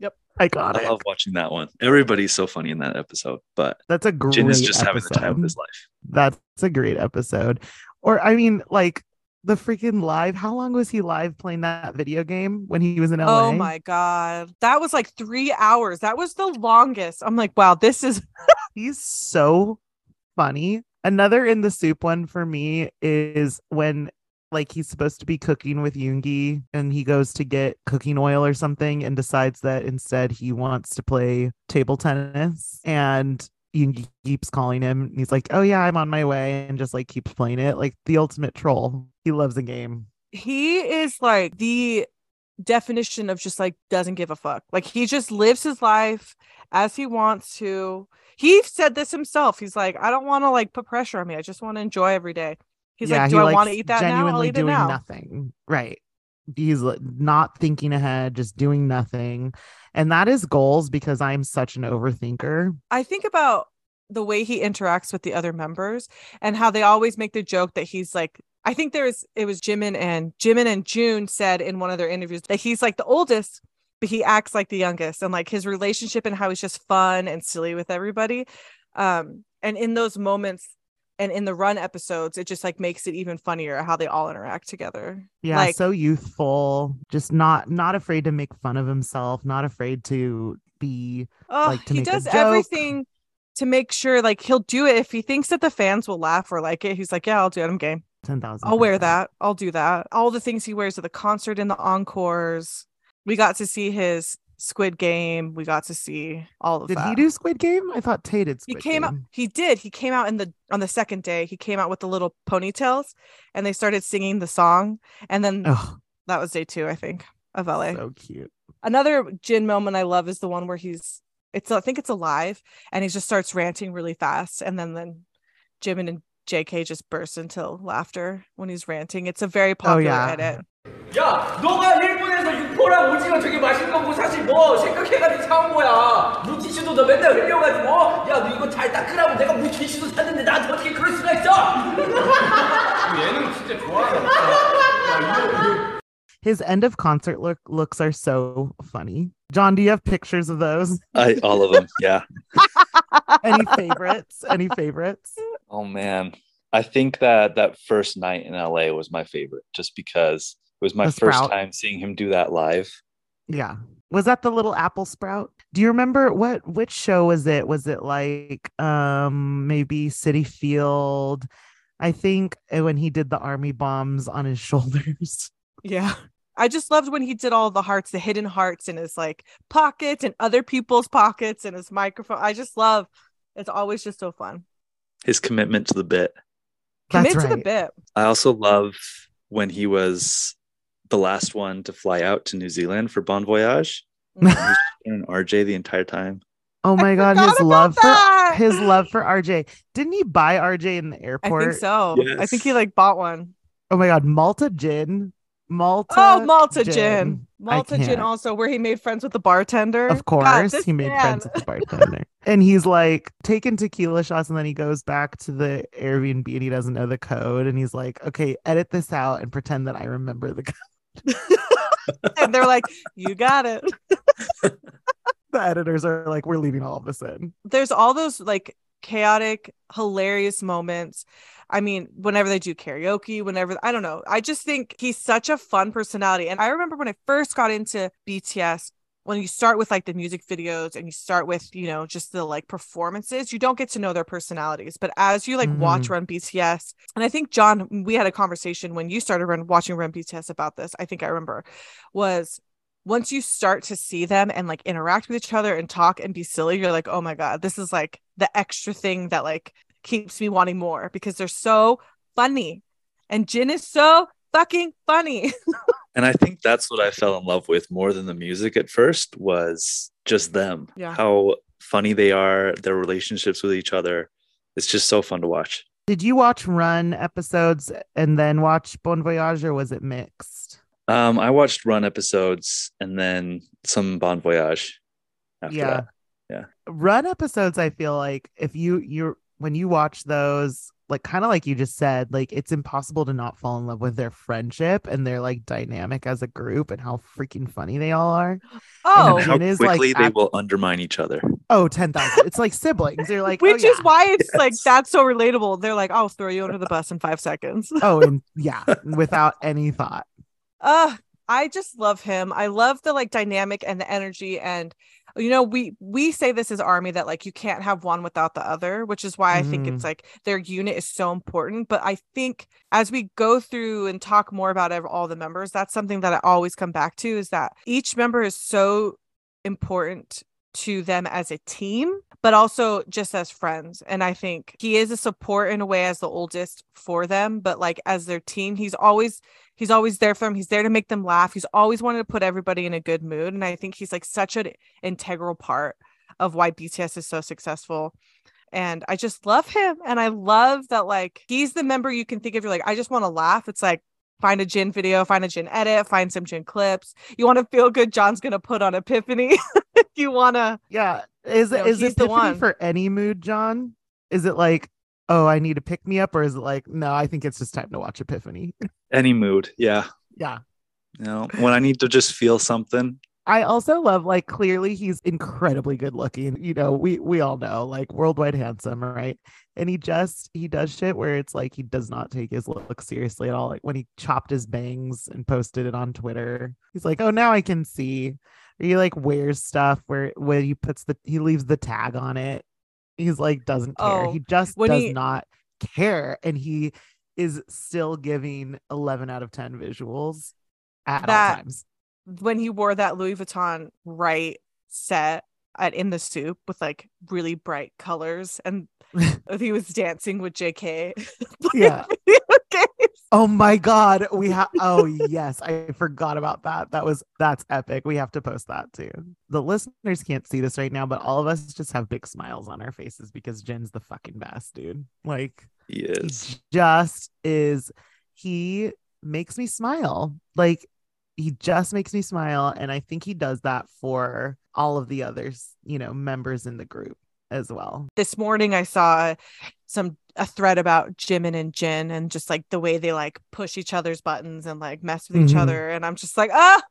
Yep. I got I it. I love watching that one. Everybody's so funny in that episode, but That's a great Jin is just episode. having the time of his life. That's a great episode. Or I mean, like the freaking live. How long was he live playing that video game when he was in LA? Oh my god. That was like three hours. That was the longest. I'm like, wow, this is He's so funny. Another in the SOOP one for me is when like he's supposed to be cooking with Yoongi and he goes to get cooking oil or something and decides that instead he wants to play table tennis and Yoongi keeps calling him and he's like, "Oh yeah, I'm on my way," and just like keeps playing it like the ultimate troll. He loves a game. he is like the definition of just like doesn't give a fuck. Like he just lives his life as he wants to. He said this himself. He's like, I don't want to like put pressure on me. I just want to enjoy every day. He's like, he Do I want to eat that now? I'll Genuinely eat it doing now. nothing. Right. He's not thinking ahead, just doing nothing. And that is goals because I'm such an overthinker. I think about the way he interacts with the other members and how they always make the joke that he's like I think there's it was Jimin and Jimin and Joon said in one of their interviews that he's like the oldest but he acts like the youngest and like his relationship and how he's just fun and silly with everybody um and in those moments and in the run episodes it just like makes it even funnier how they all interact together Yeah, like so youthful, just not not afraid to make fun of himself, not afraid to be Oh, like, to he does everything to make sure like he'll do it if he thinks that the fans will laugh or like it. He's like, yeah, I'll do it. I'm game. 10,000. I'll wear that. I'll do that. All the things he wears at the concert and the encores. We got to see his Squid Game. We got to see all of did that. he do Squid Game? I thought Tae did. Squid he came Game. out. He did. He came out in the on the second day. He came out with the little ponytails, and they started singing the song. And then oh, that was day two, I think, of LA. So cute. Another Jin moment I love is the one where he's. It's I think it's alive, and he just starts ranting really fast, and then then Jimin and JK just burst into laughter when he's ranting. It's a very oh, popular oh, yeah. edit. Yeah, 포랑 오징어 되게 맛있는 거고 사실 뭐 생각해가지고 사온 거야. 물티슈도 너 맨날 흘려가지고, 야, 너 이거 잘 닦으라고 내가 물티슈도 샀는데 나한테 어떻게 그럴 수가 있어? 얘는 진짜 좋아하나 보다. His end of concert look looks are so funny. John, do you have pictures of those? I all of them. Yeah. Any favorites? Any favorites? Oh man. I think that that first night in LA was my favorite just because it was my The first Sprout. time seeing him do that live. Yeah. Was that the little apple sprout? Do you remember what which show was it? Was it like um maybe Citi Field? I think uh, when he did the army bombs on his shoulders. Yeah. I just loved when he did all the hearts, the hidden hearts in his like pockets and other people's pockets and his microphone. I just love it's always just so fun. His commitment to the bit. That's Commit to the bit. I also love when he was the last one to fly out to New Zealand for Bon Voyage. Mm. He was in an RJ the entire time. Oh my god, his love that. for his love for RJ. Didn't he buy RJ in the airport? I think so. I think he like bought one. Oh my god, Malta Jin. Malta. oh, Malta Jin. I Malta Jin also where he made friends with the bartender. Of course, this he made man. friends with the bartender. and he's like taking tequila shots and then he goes back to the Airbnb and he doesn't know the code. And he's like, okay, edit this out and pretend that I remember the code. and they're like, "You got it." The editors are like, we're leaving all of this in. There's all those like chaotic, hilarious moments. I mean, whenever they do karaoke, whenever I don't know, I just think he's such a fun personality. And I remember when I first got into BTS, when you start with like the music videos and you start with, you know, just the like performances, you don't get to know their personalities. But as you like watch mm. Run BTS, and I think John, we had a conversation when you started run watching Run BTS about this. I think I remember was once you start to see them and like interact with each other and talk and be silly, you're like, oh my God, this is like the extra thing that like keeps me wanting more because they're so funny. And Jin is so fucking funny. And I think that's what I fell in love with more than the music at first was just them. Yeah. How funny they are, their relationships with each other. It's just so fun to watch. Did you watch Run episodes and then watch Bon Voyage or was it mixed? Um, I watched Run episodes and then some Bon Voyage after Yeah. that. Run episodes, I feel like if you you're when you watch those, like kind of like you just said, like it's impossible to not fall in love with their friendship and their like dynamic as a group and how freaking funny they all are. Oh, And how Jin is, like, quickly they at- will undermine each other. Oh, 10,000. It's like siblings. They're like, which oh, is why it's like that's so relatable. They're like, I'll throw you under the bus in five seconds. Oh, and yeah, without any thought. uh I just love him. I love the like dynamic and the energy and you know we we say this as army that like you can't have one without the other which is why i think it's mm-hmm. like their unit is so important but i think as we go through and talk more about all the members that's something that i always come back to is that each member is so important to them as a team but also just as friends and i think he is a support in a way as the oldest for them but like as their team he's always he's always there for them he's there to make them laugh he's always wanted to put everybody in a good mood and i think he's like such an integral part of why bts is so successful and i just love him and i love that like he's the member you can think of you're like i just want to laugh it's like find a Jin video find a Jin edit find some Jin clips you want to feel good john's gonna put on epiphany you want to Yeah. Is No, it is he's it the one. for any mood, John? Is it like, oh, I need to pick me up, or is it like, no, I think it's just time to watch Epiphany? Any mood. Yeah. yeah. You know, when I need to just feel something. I also love like clearly he's incredibly good looking. You know, we we all know like worldwide handsome, right? And he just he does shit where it's like he does not take his look seriously at all. Like when he chopped his bangs and posted it on Twitter, he's like, "Oh, now I can see." Or he like wears stuff where where he puts the he leaves the tag on it. He's like doesn't care. Oh, he just does he- not care, and he is still giving eleven out of ten visuals at all times. When he wore that louis vuitton right set at in the SOOP with like really bright colors and he was dancing with jk Yeah. Oh my god, we have Oh yes, I forgot about that. That was that's epic. We have to post that too. The listeners can't see this right now, but all of us just have big smiles on our faces because Jin's the fucking best, dude. Like He he is. just is he makes me smile. Like he just makes me smile and I think he does that for all of the others, you know, members in the group as well. this morning i saw some a thread about jimin and jin and just like the way they like push each other's buttons and like mess with each Mhm. other and i'm just like ah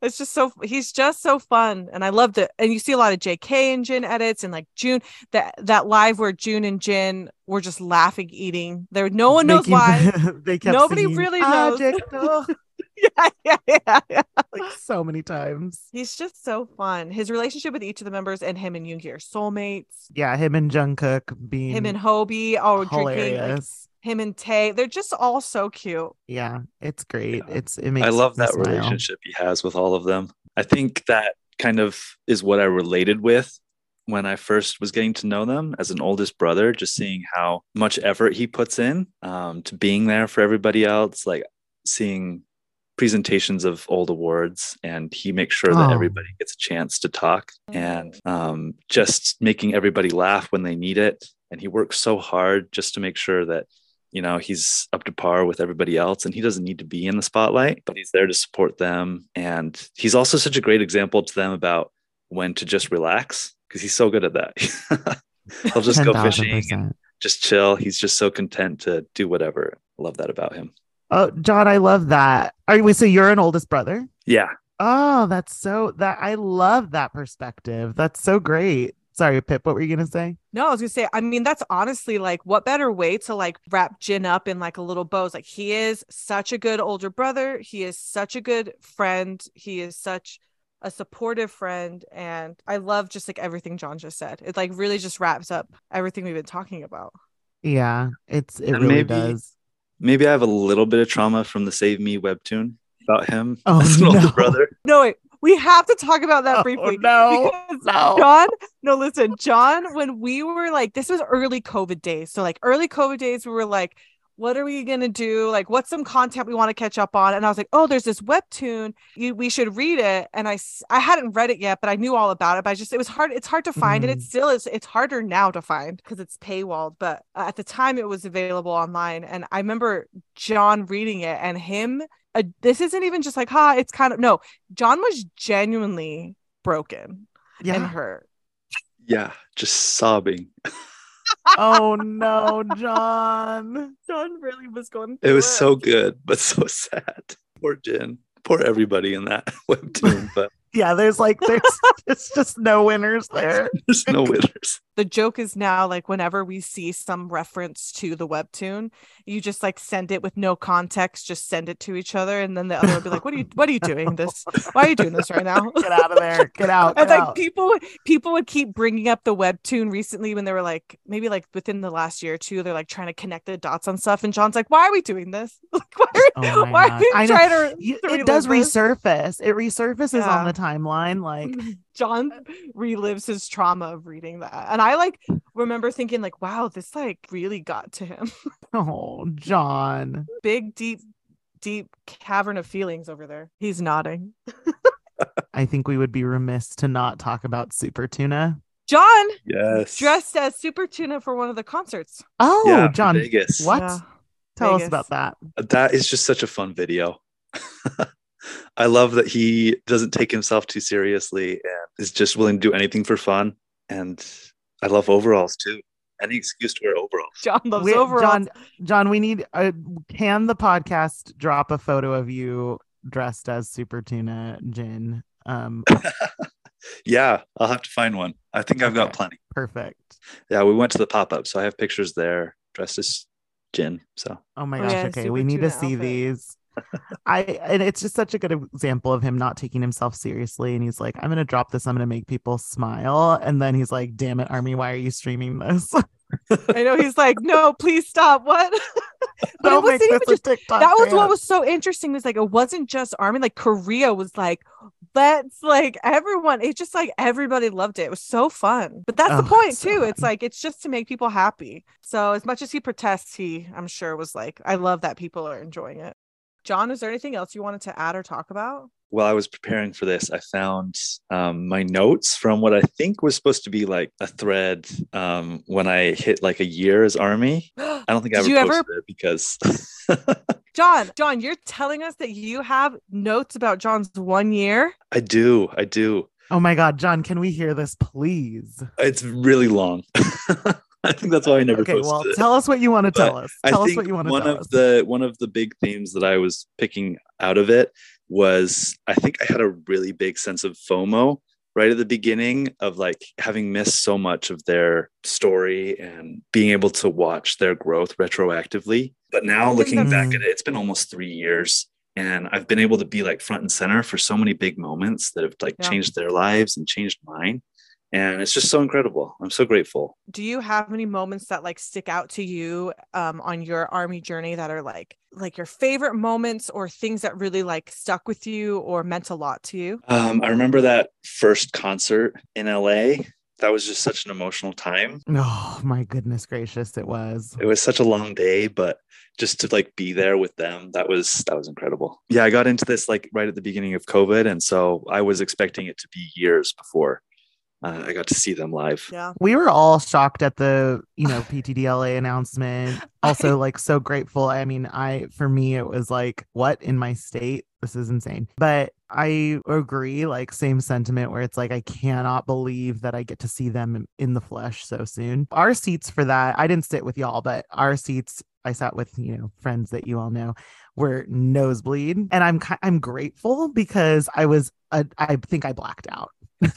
it's just so he's just so fun and i loved it and you see a lot of jk and jin edits and like joon that that live where joon and jin were just laughing eating there no one knows Making- why they kept Nobody singing, really knows. "Adjecto," yeah, yeah, yeah, yeah. like so many times. He's just so fun. His relationship with each of the members and him and Yoongi are soulmates. Yeah, him and Jungkook being Him and Hobi are drinking. Like, hilarious. him and Tae, they're just all so cute. yeah, it's great. It's it makes I love that smile. relationship he has with all of them. I think that kind of is what I related with when I first was getting to know them as an oldest brother, just seeing how much effort he puts in um, to being there for everybody else, like seeing presentations of old awards and he makes sure that Oh. everybody gets a chance to talk and um, just making everybody laugh when they need it. And he works so hard just to make sure that, you know, he's up to par with everybody else and he doesn't need to be in the spotlight, but he's there to support them. And he's also such a great example to them about when to just relax because he's so good at that. He'll just go fishing and just chill. He's just so content to do whatever. I love that about him. Oh, John, I love that. Are we so you're an oldest brother? Yeah. Oh, that's so that I love that perspective. That's so great. Sorry, Pip, what were you gonna say? No, I was gonna say, I mean, that's honestly like what better way to like wrap Jin up in like a little bows. Like he is such a good older brother. He is such a good friend. He is such a supportive friend. And I love just like everything John just said. It like really just wraps up everything we've been talking about. Yeah, it's it And really maybe- does. Maybe I have a little bit of trauma from the Save Me webtoon about him Oh, as an older no. brother. No, wait, we have to talk about that Oh, briefly. no, because no. John, no, listen, John, when we were like, this was early COVID days. So, like, early COVID days, we were like, what are we going to do? Like, what's some content we want to catch up on? And I was like, oh, there's this webtoon. You, we should read it. And I, I hadn't read it yet, but I knew all about it. But I just, it was hard. It's hard to find. And it still is. It's harder now to find because it's paywalled. But at the time, it was available online. And I remember John reading it and him. Uh, this isn't even just like, ha, it's kind of, no, John was genuinely broken yeah. and hurt. Yeah, just sobbing. oh no, John. John really was going. It was through so good, but so sad. Poor Jin. Poor everybody in that webtoon, but Yeah, there's like there's it's just no winners there. there's no winners. The joke is now like whenever we see some reference to the webtoon, you just like send it with no context, just send it to each other, and then the other will be like, "What are you? What are you doing? This? Why are you doing this right now?" Get out of there. Get out. And like out. people, people would keep bringing up the webtoon recently when they were like, maybe like within the last year or two, they're like trying to connect the dots on stuff. And John's like, "Why are we doing this? Like, why are, Oh my why are we I trying to You- to it does relive this? resurface. It resurfaces Yeah. on the timeline. Like, mm-hmm. John uh, relives his trauma of reading that. And I like remember thinking like, wow, this like really got to him. oh, John. Big, deep, deep cavern of feelings over there. He's nodding. I think we would be remiss to not talk about Super Tuna. John Yes. dressed as Super Tuna for one of the concerts. Oh, yeah, John. Vegas. What? Yeah. Tell us about that. That is just such a fun video. I love that he doesn't take himself too seriously and is just willing to do anything for fun. And I love overalls too. Any excuse to wear overalls. John loves We- overalls. John, John, we need. Uh, can the podcast drop a photo of you dressed as Super Tuna Jin? Um, Yeah, I'll have to find one. I think I've got Okay. plenty. perfect. Yeah, we went to the pop up, so I have pictures there dressed as Jin. So Oh my Oh, gosh. yeah, okay, we need to see outfit. these. I and it's just such a good example of him not taking himself seriously. And he's like, I'm gonna drop this. I'm gonna make people smile. And then he's like, Damn it, Army, why are you streaming this? I know he's like, no, please stop. What? but it Don't wasn't even just TikTok that was what was so interesting was like it wasn't just army like korea was like let's like everyone it just like everybody loved it it was so fun but that's Oh, the point it's so too it's like it's just to make people happy so as much as he protests he i'm sure was like i love that people are enjoying it john is there anything else you wanted to add or talk about while I was preparing for this, I found um, my notes from what I think was supposed to be like a thread um, when I hit like a year as Army. I don't think I ever you ever- posted it because john john you're telling us that you have notes about john's one year I do. I do. Oh my god, John, can we hear this, please? It's really long. I think that's why I never posted. Okay, well, it. tell us what you want to But tell us. Tell us what you want to one tell of us. the one of the big themes that I was picking out of it was I think I had a really big sense of FOMO right at the beginning of like having missed so much of their story and being able to watch their growth retroactively. But now looking back at it, it's been almost three years. And I've been able to be like front and center for so many big moments that have like Yeah. changed their lives and changed mine. And it's just so incredible. I'm so grateful. do you have any moments that like stick out to you um on your army journey that are like like your favorite moments or things that really like stuck with you or meant a lot to you Um, I remember that first concert in LA. that was just such an emotional time. Oh my goodness gracious, it was. It was such a long day, but just to like be there with them, that was that was incredible. Yeah, I got into this like right at the beginning of COVID, and so I was expecting it to be years before uh, I got to see them live. Yeah. We were all shocked at the, you know, PTDLA announcement. Also, like, so grateful. I mean, I, for me, it was like, what in my state? This is insane. But I agree, like, same sentiment where it's like, I cannot believe that I get to see them in, in the flesh so soon. Our seats for that, I didn't sit with y'all, but our seats, I sat with, you know, friends that you all know were nosebleed. And I'm, I'm grateful because I was, a, I think I blacked out.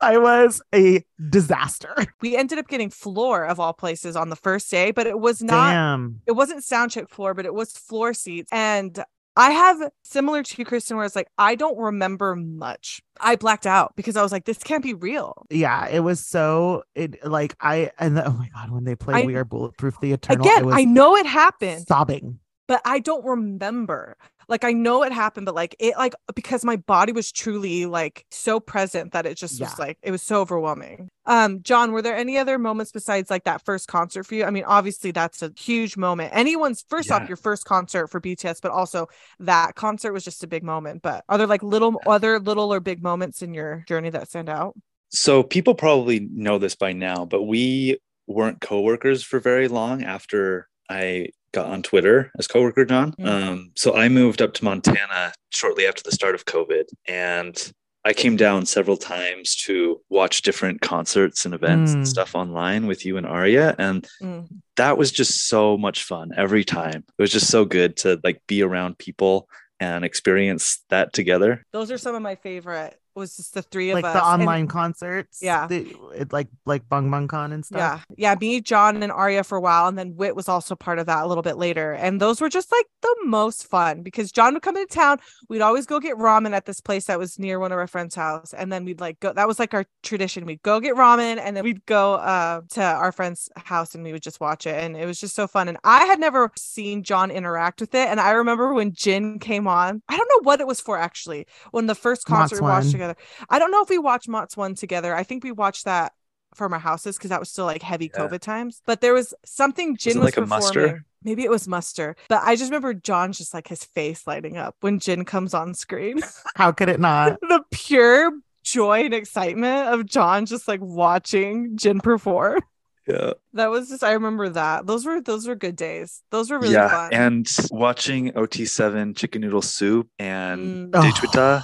I was a disaster. We ended up getting floor of all places on the first day, but it was not Damn. it wasn't sound check floor, but it was floor seats. And I have similar to Kristen, where it's like I don't remember much. I blacked out because I was like, this can't be real. Yeah, it was so it like I and the, oh my god, when they play I- We Are Bulletproof the Eternal, Again, was I know it happened, sobbing. but I don't remember. Like I know it happened, but like it like because my body was truly like so present that it just was like it was so overwhelming. Um, John, were there any other moments besides like that first concert for you? I mean, obviously that's a huge moment. Anyone's first off your first concert for BTS, but also that concert was just a big moment. But are there like little other little or big moments in your journey that stand out? So people probably know this by now, but we weren't coworkers for very long after I got on Twitter as coworker John. Mm. Um, so I moved up to Montana shortly after the start of COVID, and I came down several times to watch different concerts and events and Mm. stuff online with you and Arya, and Mm. that was just so much fun every time. It was just so good to like be around people and experience that together. Those are some of my favorite. Was just the three of Like us the And- online concerts. Yeah. the- it, like like Bang Bang Con and stuff. Yeah. Yeah. Me, John, and Arya for a while. And then Wit was also part of that a little bit later. And those were just like the most fun because John would come into town. We'd always go get ramen at this place that was near one of our friends' house. And then we'd like go, that was like our tradition. We'd go get ramen and then we'd go uh, to our friend's house and we would just watch it. And it was just so fun. And I had never seen John interact with it. And I remember when Jin came on, I don't know what it was for actually, when the first concert we watched One. together. I don't know if we watched MOTS one together. I think we watched that from our houses because that was still like heavy Yeah. COVID times. But there was something Jin it was like a performing. muster? Maybe it was muster. But I just remember John's just like his face lighting up when Jin comes on screen. How could it not? the pure joy and excitement of John just like watching Jin perform. Yeah. That was just I remember that. Those were those were good days. Those were really yeah, fun. and watching OT7 Chicken Noodle Soup and Mm, Oh.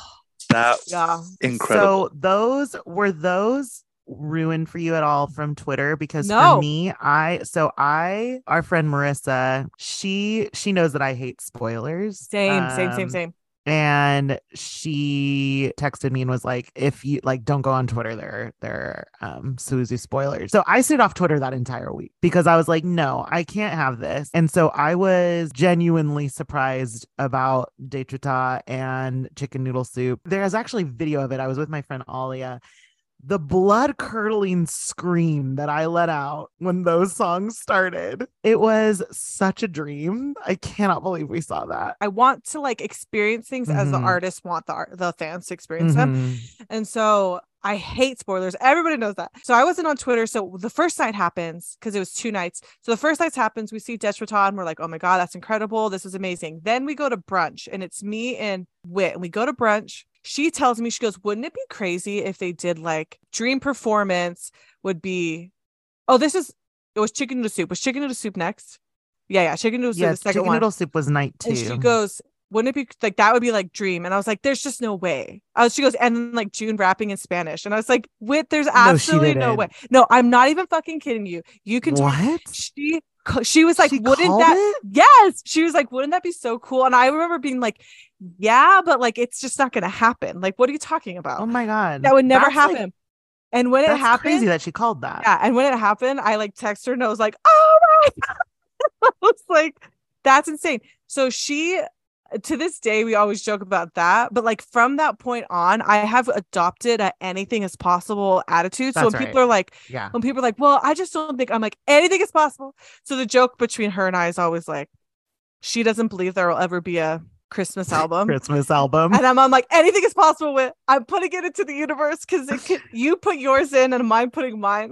Daechwita, that yeah. incredible. So those were those ruined for you at all from Twitter because No. for me I so I our friend Marissa she she knows that I hate spoilers Same, same, same, Um, same. And she texted me and was like if you like don't go on twitter there there um Sowoozoo spoilers. So i stayed off twitter that entire week because i was like no i can't have this. And so i was genuinely surprised about Daechwita and chicken noodle soup. There's actually video of it. I was with my friend alia the blood curdling scream that I let out when those songs started. It was such a dream. I cannot believe we saw that. I want to like experience things as the Mhm. artists want the art, the fans to experience them. Mhm. And so I hate spoilers. Everybody knows that. So I wasn't on Twitter. So the first night happens because it was two nights. So the first night happens, we see Daechwita and we're like, oh my God, that's incredible. This is amazing. Then we go to brunch and it's me and Wit. And we go to brunch. She tells me, she goes, wouldn't it be crazy if they did like dream performance would be, oh, this is, it was chicken noodle soup. Was chicken noodle soup next? Yeah, yeah. Chicken noodle soup, Yes, the second chicken one. noodle soup was night two. And she goes, wouldn't it be like that would be like dream? And I was like, there's just no way. I was, she goes, and then like Joon rapping in Spanish. And I was like, wait, there's absolutely no didn't. way. No, I'm not even fucking kidding you. You can what? she she was like, She wouldn't that it? yes? She was like, wouldn't that be so cool? And I remember being like, yeah, but like it's just not gonna happen. Like, what are you talking about? Oh my god, that would never That's, like- happen. and when it happened, crazy that she called that. yeah, and when it happened, I like texted her and I was like, "Oh my!" God. I was like, "That's insane." So she, to this day, we always joke about that. But like from that point on, I have adopted a anything is possible attitude. So when right. people are like, yeah. when people are like, "Well, I just don't think," I'm like, anything is possible. So the joke between her and I is always like, she doesn't believe there will ever be a Christmas album. Christmas album. and I'm, I'm like, anything is possible with I'm putting it into the universe because you put yours in and I'm putting mine.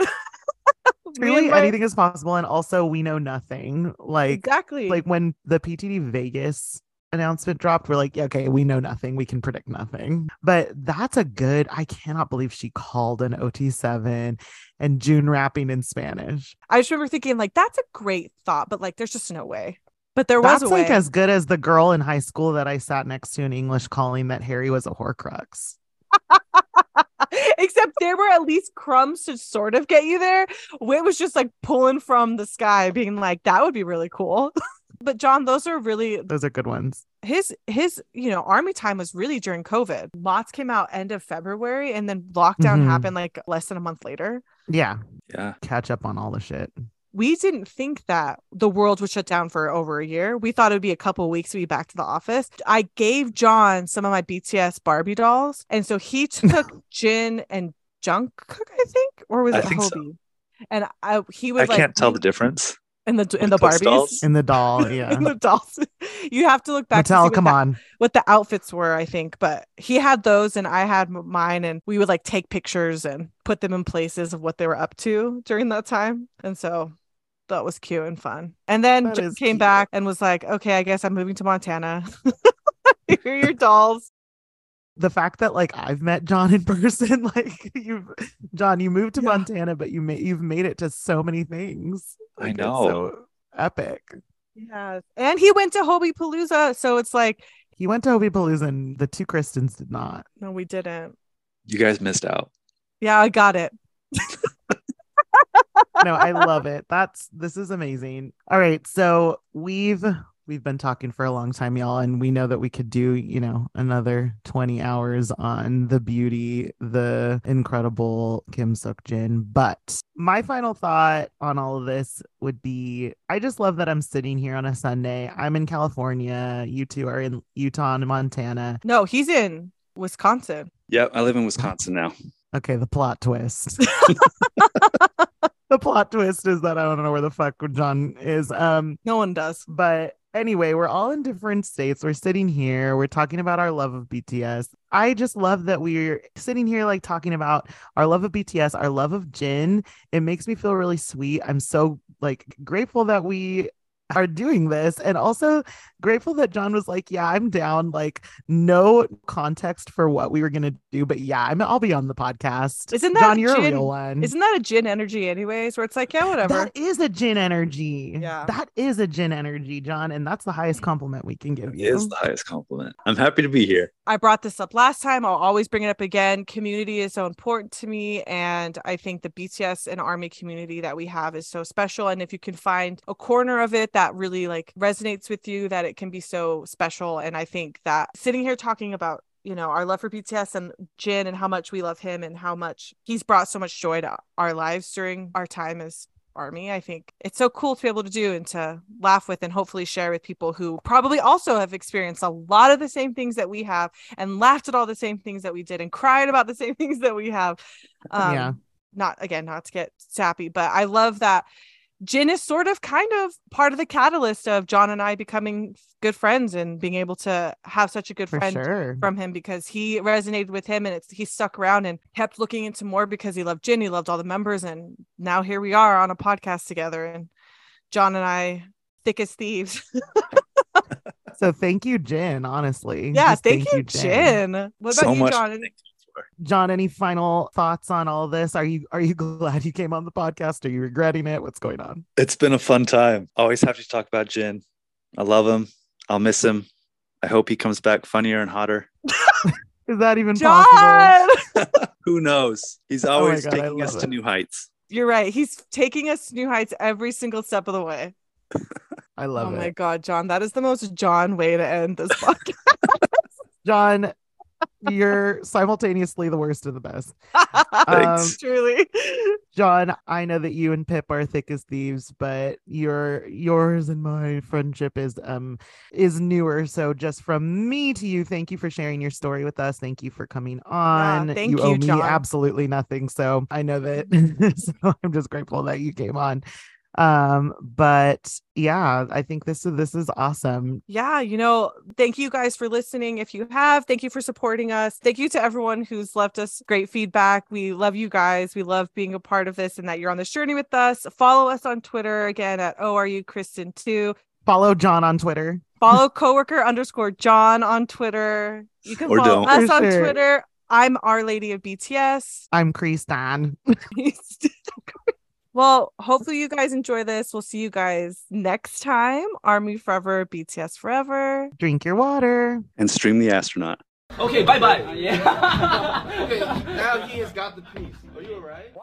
really my- anything is possible, and also we know nothing. Like, exactly. like when the PTD Vegas announcement dropped, we're like, okay, we know nothing. We can predict nothing. But that's a good. I cannot believe she called an OT7 and Joon rapping in Spanish. I just remember thinking, like, that's a great thought, but like, there's just no way. But there was That's a way. like as good as the girl in high school that I sat next to in English calling that Harry was a Horcrux. Except there were at least crumbs to sort of get you there. Wit was just like pulling from the sky, being like, that would be really cool. but John, those are really Those are good ones. his his you know army time was really during COVID. MOTS came out end of February, and then lockdown Mhm. happened like less than a month later. Yeah, Yeah. catch up on all the shit. We didn't think that the world would shut down for over a year. We thought it would be a couple of weeks to be back to the office. I gave John some of my BTS Barbie dolls, and so he took Jin and Jungkook, I think, or was I it think so. And I he was I like can't tell the mm, difference. in the in the Barbies. dolls. In the doll, yeah. In the dolls, you have to look back. to see Mattel, come the- on. what the outfits were, I think. But he had those, and I had mine, and we would like take pictures and put them in places of what they were up to during that time. And so that was cute and fun. And then That Jen is came cute. back and was like, "Okay, I guess I'm moving to Montana. Here are your dolls." the fact that like I've met John in person, like you've John, you moved to Yeah. Montana, but you made you've made it to so many things. I Like, it's know. so epic. Yeah. and he went to Hobi Palooza, so it's like, He went to Hobi Palooza and the two Kristens did not. no, we didn't. You guys missed out. Yeah, I got it. No, I love it. That's this is amazing. All right, so we've we've been talking for a long time, y'all, and we know that we could do, you know, another 20 hours on the beauty, the incredible Kim Seokjin. But my final thought on all of this would be I just love that I'm sitting here on a Sunday. I'm in California. You two are in Utah and Montana. No, he's in Wisconsin. Yep, I live in Wisconsin now. Okay, the plot twist. the plot twist is that I don't know where the fuck John is. Um, No one does. but anyway, we're all in different states. We're sitting here, we're talking about our love of BTS. I just love that we're sitting here like talking about our love of BTS, our love of Jin. It makes me feel really sweet. I'm so like grateful that we are doing this and also grateful that John was like, "Yeah, I'm down." Like no context for what we were going to do, but yeah, I'm I'll be on the podcast. Isn't that John, you're Jin- a real one. Isn't that a Jin energy, anyways? Where it's like, yeah, whatever. That is a Jin energy. Yeah. That is a Jin energy, John. And that's the highest compliment we can give It you. is the highest compliment. I'm happy to be here. I brought this up last time. I'll always bring it up again. Community is so important to me. And I think the BTS and Army community that we have is so special. And if you can find a corner of it that really like resonates with you, that it can be so special. And I think that sitting here talking about you know our love for BTS and Jin and how much we love him and how much he's brought so much joy to our lives during our time as army i think it's so cool to be able to do and to laugh with and hopefully share with people who probably also have experienced a lot of the same things that we have and laughed at all the same things that we did and cried about the same things that we have um Yeah. not again not to get sappy but i love that Jin is sort of kind of part of the catalyst of John and I becoming good friends and being able to have such a good For friend sure. from him because he resonated with him and it's he stuck around and kept looking into more because he loved Jin, he loved all the members, and now here we are on a podcast together and John and I thick as thieves. So thank you, Jen, honestly. yeah, Just thank, you, Jin. What about so you. John? to thank. John, any final thoughts on all this? Are you are you glad you came on the podcast? Are you regretting it? What's going on? It's been a fun time. Always happy to talk about Jin. I love him. I'll miss him. I hope he comes back funnier and hotter. Is that even possible? Who knows? He's Oh always God, taking us love to new heights. You're right. He's taking us to new heights every single step of the way. I love oh it. Oh my god, John. That is the most John way to end this podcast. John, you're simultaneously the worst and the best. Thanks. Truly. John, I know that you and Pip are thick as thieves, but your yours and my friendship is um is newer. So just from me to you, thank you for sharing your story with us. Thank you for coming on. thank you owe you, me John. absolutely nothing. So I know that so I'm just grateful that you came on. Um, but yeah, I think this is this is awesome. Yeah, you know, thank you guys for listening. If you have, thank you for supporting us. Thank you to everyone who's left us great feedback. We love you guys. We love being a part of this and that you're on this journey with us. Follow us on Twitter again at Oh Are You Kristen too. Follow John on Twitter. Follow coworker underscore John on Twitter. You can Or follow don't. us For on sure. Twitter. I'm Our Lady of BTS. I'm Kristan. well, hopefully you guys enjoy this. We'll see you guys next time. Army Forever, BTS Forever. Drink your water. And stream the astronaut. Okay, bye bye. Yeah. Okay, now he has got the piece. Are you alright?